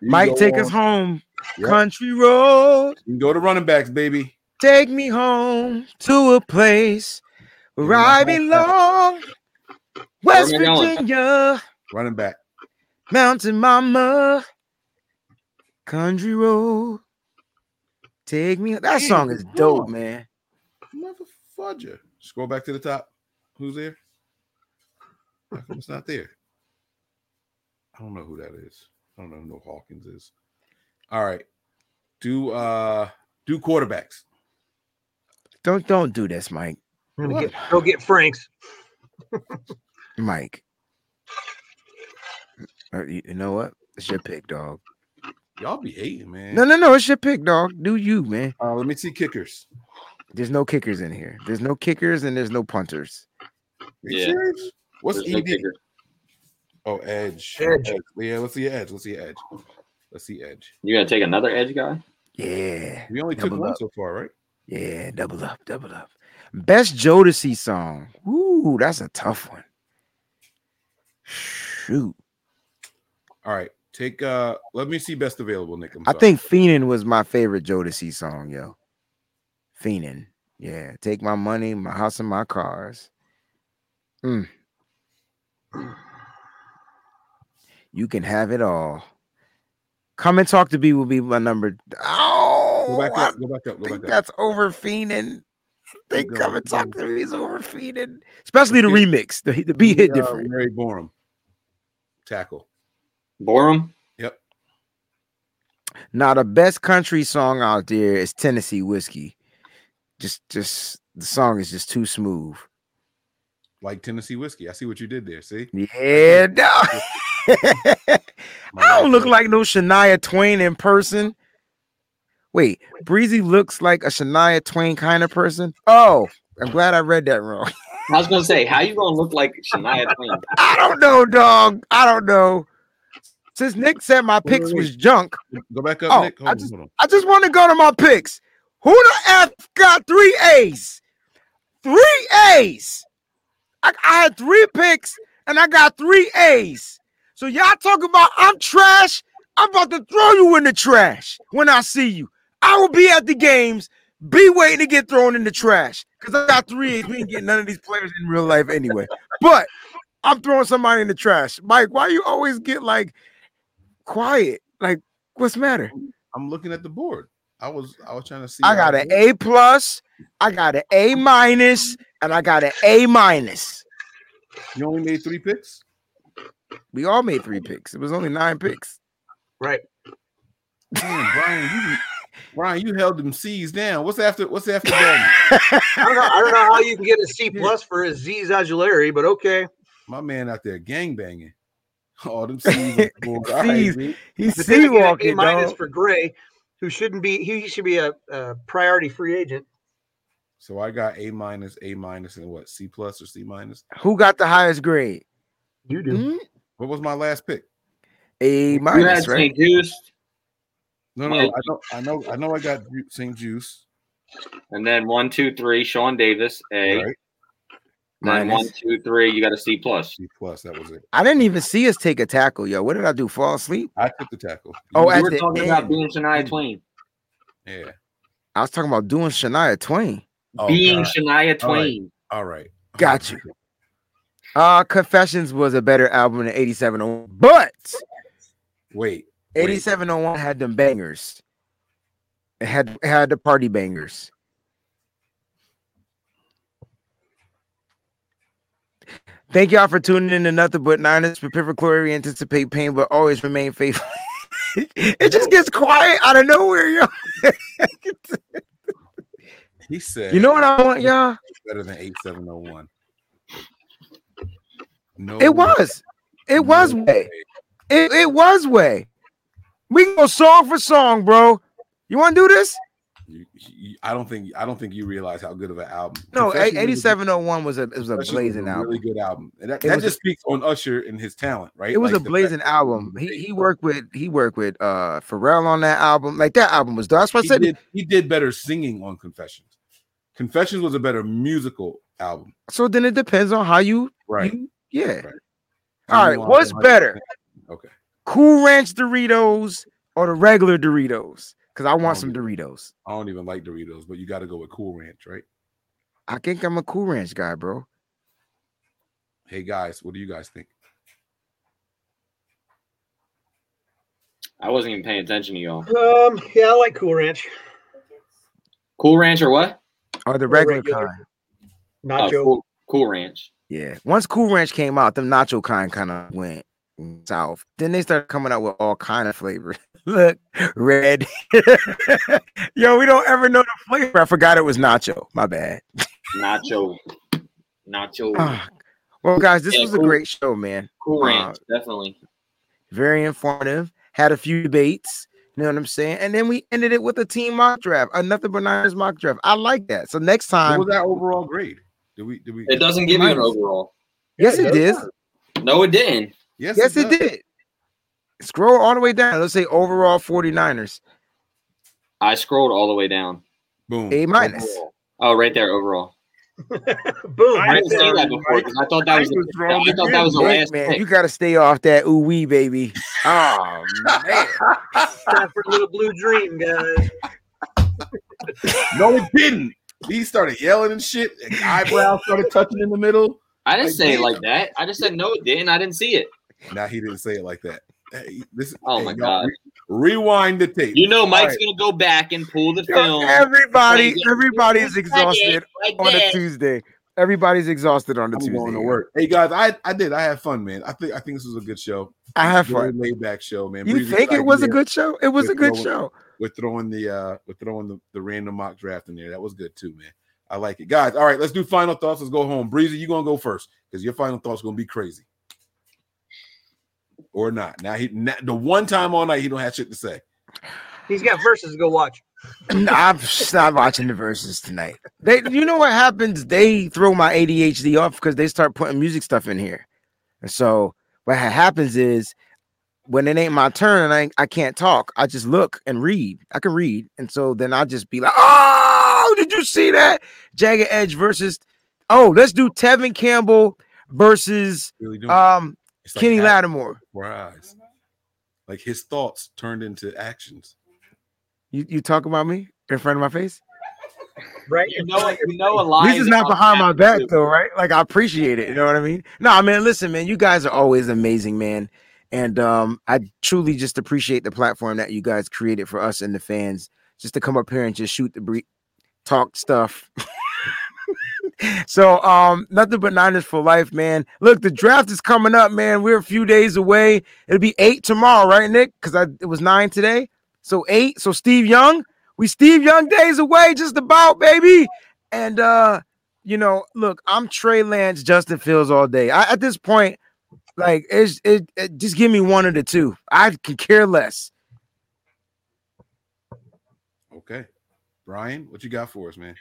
You Mike, take on. us home. Yep. Country road, You can go to running backs, baby. take me home to a place where I belong. West Where am I going? Virginia, Running back. Mountain Mama, Country road, take me. That song is dope, man. Mother fudger. Scroll back to the top. Who's there? How come it's not there? I don't know who that is. I don't know who no Hawkins is. All right. Do uh do quarterbacks. Don't don't do this, Mike. I'm gonna get, go get Franks. Mike. Uh, You you know what? It's your pick, dog. Y'all be hating, man. No, no, no. It's your pick, dog. Do you, man? Uh, let me see kickers. There's no kickers in here. There's no kickers and there's no punters. Yeah. What's There's ED? kicker. Oh, edge. Edge. Yeah, let's see edge. Let's see edge. Let's see edge. You gonna take another edge guy? Yeah. We only took Double one up. so far, right? Yeah. Double up. Double up. Best Jodeci song. Ooh, that's a tough one. Shoot. All right. Take uh let me see best available, Nick. I'm I think Feenin was my favorite Jodeci song, yo. Feenin. Yeah. Take my money, my house, and my cars. Mm. You can have it all. Come and talk to me will be my number. Oh, go back I up, go back up, go think back up. that's over Feenin. They Keep come going, and keep talk going. to me is over Feenin. Especially the Okay. remix. The, the beat hit Uh, different. Mary Borum. Tackle. Borum? Yep. Now the best country song out there is Tennessee Whiskey. Just just the song is just too smooth. Like Tennessee whiskey. I see what you did there. See? Yeah, [laughs] no. [laughs] I don't look like no Shania Twain in person. Wait, Breezy looks like a Shania Twain kind of person. Oh, I'm glad I read that wrong. I was gonna say, how you gonna look like [laughs] Shania Twain? I don't know, dog. I don't know. Since Nick said my wait, picks was junk, Go back up, Oh, Nick. Hold I just- on. I just want to go to my picks. Who the F got three A's? Three A's. I, I had three picks and I got three A's. So y'all talk about I'm trash. I'm about to throw you in the trash when I see you. I will be at the games, be waiting to get thrown in the trash because I got three A's. We ain't getting none of these players in real life anyway. But I'm throwing somebody in the trash. Mike, why you always get like quiet? Like, what's the matter? I'm looking at the board. I was I was trying to see. I got an A plus, I got an A minus, and I got an A minus. You only made three picks? We all made three picks. It was only nine picks. Right. Damn, Brian, you [laughs] Brian, you held them C's down. What's after what's after [laughs] that? I don't know. I don't know how you can get a C plus for Azeez Ojulari, but okay. My man out there gang banging. [laughs] All them C's. on the board. All right, C's. B. He's But then sea again, A minus dog. for Gray, who shouldn't be. He should be a, a priority free agent. So I got A minus, A minus, and what? C plus or C minus? Who got the highest grade? You do. Hmm? What was my last pick? A You had minus, right? St-Juste, No, no, Mike. I know, I know, I know. I got Ju- St-Juste. and then one, two, three, Sean Davis, A. Right, Then Minus. one, two, three, you got a C plus. C plus. That was it. I didn't even see us take a tackle, yo. What did I do? Fall asleep? I took the tackle. Oh, We at were the talking end. about being Shania Twain. yeah. I was talking about doing Shania Twain. Oh, being God. Shania Twain. All right. Got you. Uh Confessions was a better album than 8701, but Wait. wait. 8701 had them bangers. It had it had the party bangers. Thank y'all for tuning in to Nothing But Niners. Prepare for glory, anticipate pain, but always remain faithful. [laughs] it just gets quiet out of nowhere, yo. [laughs] He said, You know what I want, y'all? better than 8701. No, It was. It was no way. It, it was way. We can go song for song, bro. You want to do this? You- you- I don't think I don't think you realize how good of an album. No, Confessions was a- 8701 was a it was a Confessions was blazing a album. Really good album. And that, that was just speaks on Usher and his talent, right? It was Like a blazing album. He he worked with he worked with uh Pharrell on that album. Like that album was dope. That's what I said. did, he did better singing on Confessions. Confessions was a better musical album. So then it depends on how you Right. you- yeah. Right. All You right, what's better? Okay. Cool Ranch Doritos or the regular Doritos? Because I I want don't some Doritos. I don't even like Doritos, but you got to go with Cool Ranch, right? I think I'm a Cool Ranch guy, bro. Hey guys, what do you guys think? I wasn't even paying attention to y'all. Um, yeah, I like Cool Ranch. Cool Ranch or what? Or the regular, regular. kind. Nacho. cool, cool Ranch. Yeah. Once Cool Ranch came out, the nacho kind kind of went south. Then they started coming out with all kind of flavors. [laughs] Look, red. [laughs] Yo, we don't ever know the flavor. I forgot it was nacho. My bad. Nacho. Nacho. [sighs] Ah, well, guys, this Yeah, was a great show, man. cool uh, Ranch, definitely. Very informative. Had a few debates. You know what I'm saying? And then we ended it with a team mock draft, a nothing but Niners mock draft. I like that. So next time, What time, was that overall grade? Did we did we It doesn't give you an overall. yes, it did. No, it didn't. Yes, Yes, it does. did. Scroll all the way down. Let's say overall 49ers. I scrolled all the way down. Boom. A minus. Overall. Oh, right there, overall. Boom. I didn't say that before because I thought that was. I was The, wrong I thought that was the Nick, last man, pick. you gotta stay off that ooh wee, baby. Oh man. Time for a little blue dream, guys. No, it didn't. He started yelling and shit. And eyebrows started touching in the middle. I didn't Like, say it like that. I just said no, it didn't. I didn't see it. Now he didn't say it like that. Hey, this, Oh hey, my God. Re- rewind the tape. You know, Mike's right. gonna go back and pull the Yo, film. everybody, Like, everybody is I exhausted did, I on a. Tuesday. Everybody's exhausted on a I'm Tuesday. going to work. Hey guys, I I did. I had fun, man. I think I think this was a good show. I have Very fun. laid back show, man. You Breezy's think it was a good show? It was a good Nolan. show. We're throwing the uh we're throwing the, the random mock draft in there. That was good too, man. I like it. Guys, all right, let's do final thoughts. Let's go home. Breezy, you gonna go first because your final thoughts gonna be crazy. Or not. Now he na- the one time all night he don't have shit to say. He's got verses to go watch. [clears throat] I'm not watching the verses tonight. They, you know what happens? They throw my ADHD off because they start putting music stuff in here. And so what happens is when it ain't my turn and I, I can't talk, I just look and read. I can read. And so then I'll just be like, oh, did you see that? Jagged Edge versus, oh, let's do Tevin Campbell versus Really um It's like Kenny Lattimore. before our eyes. Like his thoughts turned into actions. You, you talk about me in front of my face? Right? You know, you know, a lie. This is not behind my back though, right? Like I appreciate it. You know what I mean? No, man. Listen, man. You guys are always amazing, man. And um, I truly just appreciate the platform that you guys created for us and the fans, just to come up here and just shoot the bre- talk stuff. [laughs] so um, nothing but Niners for life, man. Look, the draft is coming up, man. We're a few days away. It'll be eight tomorrow, right, Nick? Because I it was nine today. So eight. So Steve Young, we Steve Young days away, just about, baby. And uh, you know, look, I'm Trey Lance, Justin Fields all day. I, at this point, like it's it, it just give me one of the two. I can care less. Okay. Brian, what you got for us, man?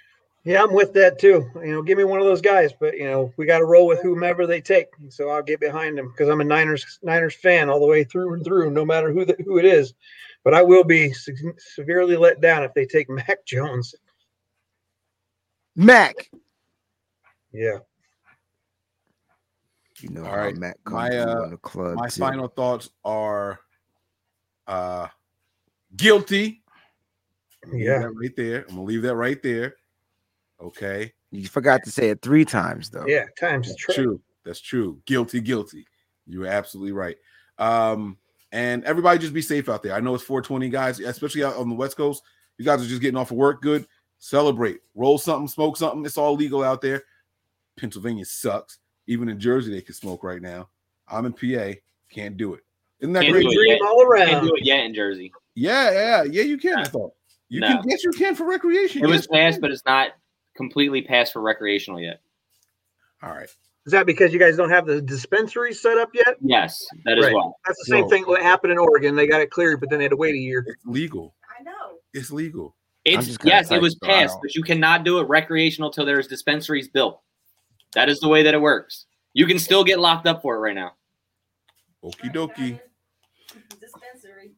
Yeah, I'm with that too. You know, give me one of those guys, but you know, we got to roll with whomever they take. So I'll get behind them because I'm a Niners Niners fan all the way through and through, no matter who the, who it is. But I will be se- severely let down if they take [laughs] Mac Jones. Mac. Yeah. You know All how right, Mac my, comes uh, the club. My too. final thoughts are uh guilty. I'm gonna leave Yeah. right there. I'm gonna leave that right there. Okay. You forgot to say it three times though. Yeah. Times That's true. true. That's true. Guilty, guilty. You're absolutely right. Um, and everybody just be safe out there. I know it's 420 guys, especially out on the West Coast. You guys are just getting off of work. Good. Celebrate. Roll something. Smoke something. It's all legal out there. Pennsylvania sucks. Even in Jersey, they can smoke right now. I'm in PA. Can't do it. Isn't that Can't great? do it Dream yet. all Can't around. do it yet in Jersey. Yeah, yeah, yeah. You can. I thought you No. can. Yes, you can for recreation. It was Yes, you passed, but it's not completely passed for recreational yet. all right. Is that because you guys don't have the dispensary set up yet? Yes, that as Right. well. That's the same Whoa. thing what happened in Oregon. They got it cleared, but then they had to wait a year. It's legal. I know. It's legal. It's yes, it was so passed, don't- but you cannot do it recreational till there's dispensaries built. That is the way that it works. You can still get locked up for it right now. Okie dokie. Dispensary.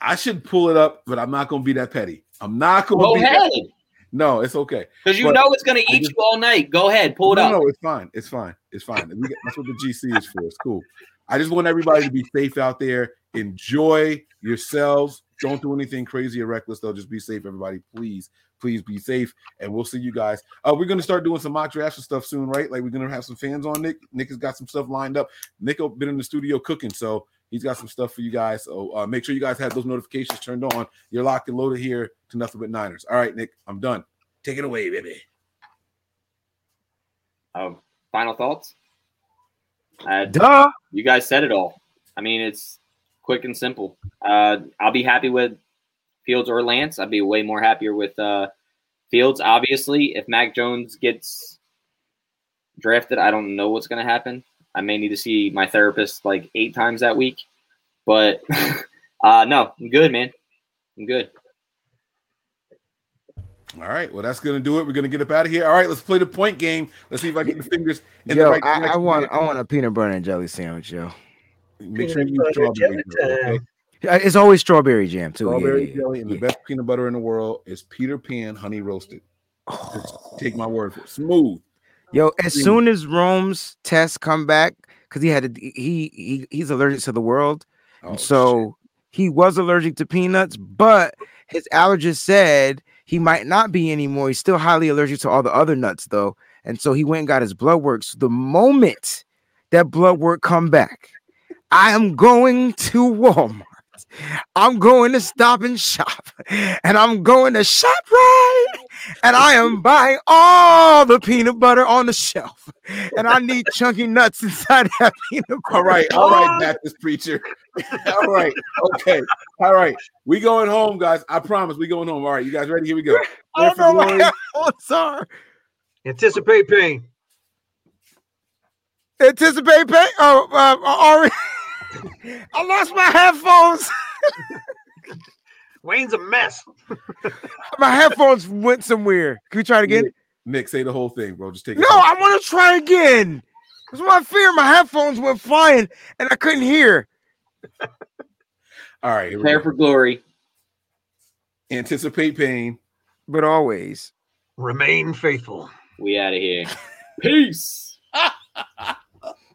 I should pull it up, but I'm not gonna be that petty. I'm not gonna Go be ahead, that No, it's okay. because you But know it's gonna eat just- you all night. Go ahead, pull it no, up. no, no, it's fine. It's fine. It's fine. Get- that's what the GC is for. It's cool. I just want everybody to be safe out there. Enjoy yourselves. Don't do anything crazy or reckless, though. Just be safe, everybody. Please, please be safe. And we'll see you guys. Uh, we're gonna start doing some mock drafts and stuff soon, right? Like we're gonna have some fans on Nick. Nick has got some stuff lined up. Nick has been in the studio cooking, so he's got some stuff for you guys. So uh, make sure you guys have those notifications turned on. You're locked and loaded here to nothing but Niners. All right, Nick, I'm done. Take it away, baby. Um, final thoughts? Uh, Duh. you guys said it all. I mean, it's quick and simple. Uh, I'll be happy with Fields or Lance. I'd be way more happier with uh, Fields. Obviously, if Mac Jones gets drafted, I don't know what's going to happen. I may need to see my therapist like eight times that week. But [laughs] uh, no, I'm good, man. I'm good. All right, well, that's gonna do it. We're gonna get up out of here. All right, let's play the point game. Let's see if I get the fingers in the Yo, right I, I want I want a peanut butter and jelly sandwich, yo. Make sure you use strawberry. jelly jelly, okay? Yeah, It's always strawberry jam too. yeah, Strawberry yeah, jelly and the yeah. best peanut butter in the world is Peter Pan honey roasted. Oh. Take my word for it. Smooth. Yo, as soon as Rome's tests come back, because he had to, he, he he's allergic to the world, Oh, so he was allergic to peanuts, but his allergist said he might not be anymore. He's still highly allergic to all the other nuts though, and so he went and got his blood work. So the moment that blood work come back, I am going to Walmart. I'm going to Stop and Shop, and I'm going to ShopRite, and I am buying all the peanut butter on the shelf, and I need chunky nuts inside that [laughs] peanut butter. All right, all right, Baptist preacher. [laughs] all right, okay, all right. We going home, guys. I promise. We going home. All right, you guys ready? Here we go. [laughs] I don't know what headphones are. Anticipate pain. Anticipate pain. Oh, uh, Ari, I lost my headphones. Wayne's a mess. [laughs] My headphones went somewhere. Can we try it again? Nick, Nick, say the whole thing, bro. Just take it. No, I want to try again. That's my fear. My headphones went flying and I couldn't hear. All right, Prepare for glory. Anticipate pain. But always. Remain faithful. We out of here. [laughs] [laughs] Peace.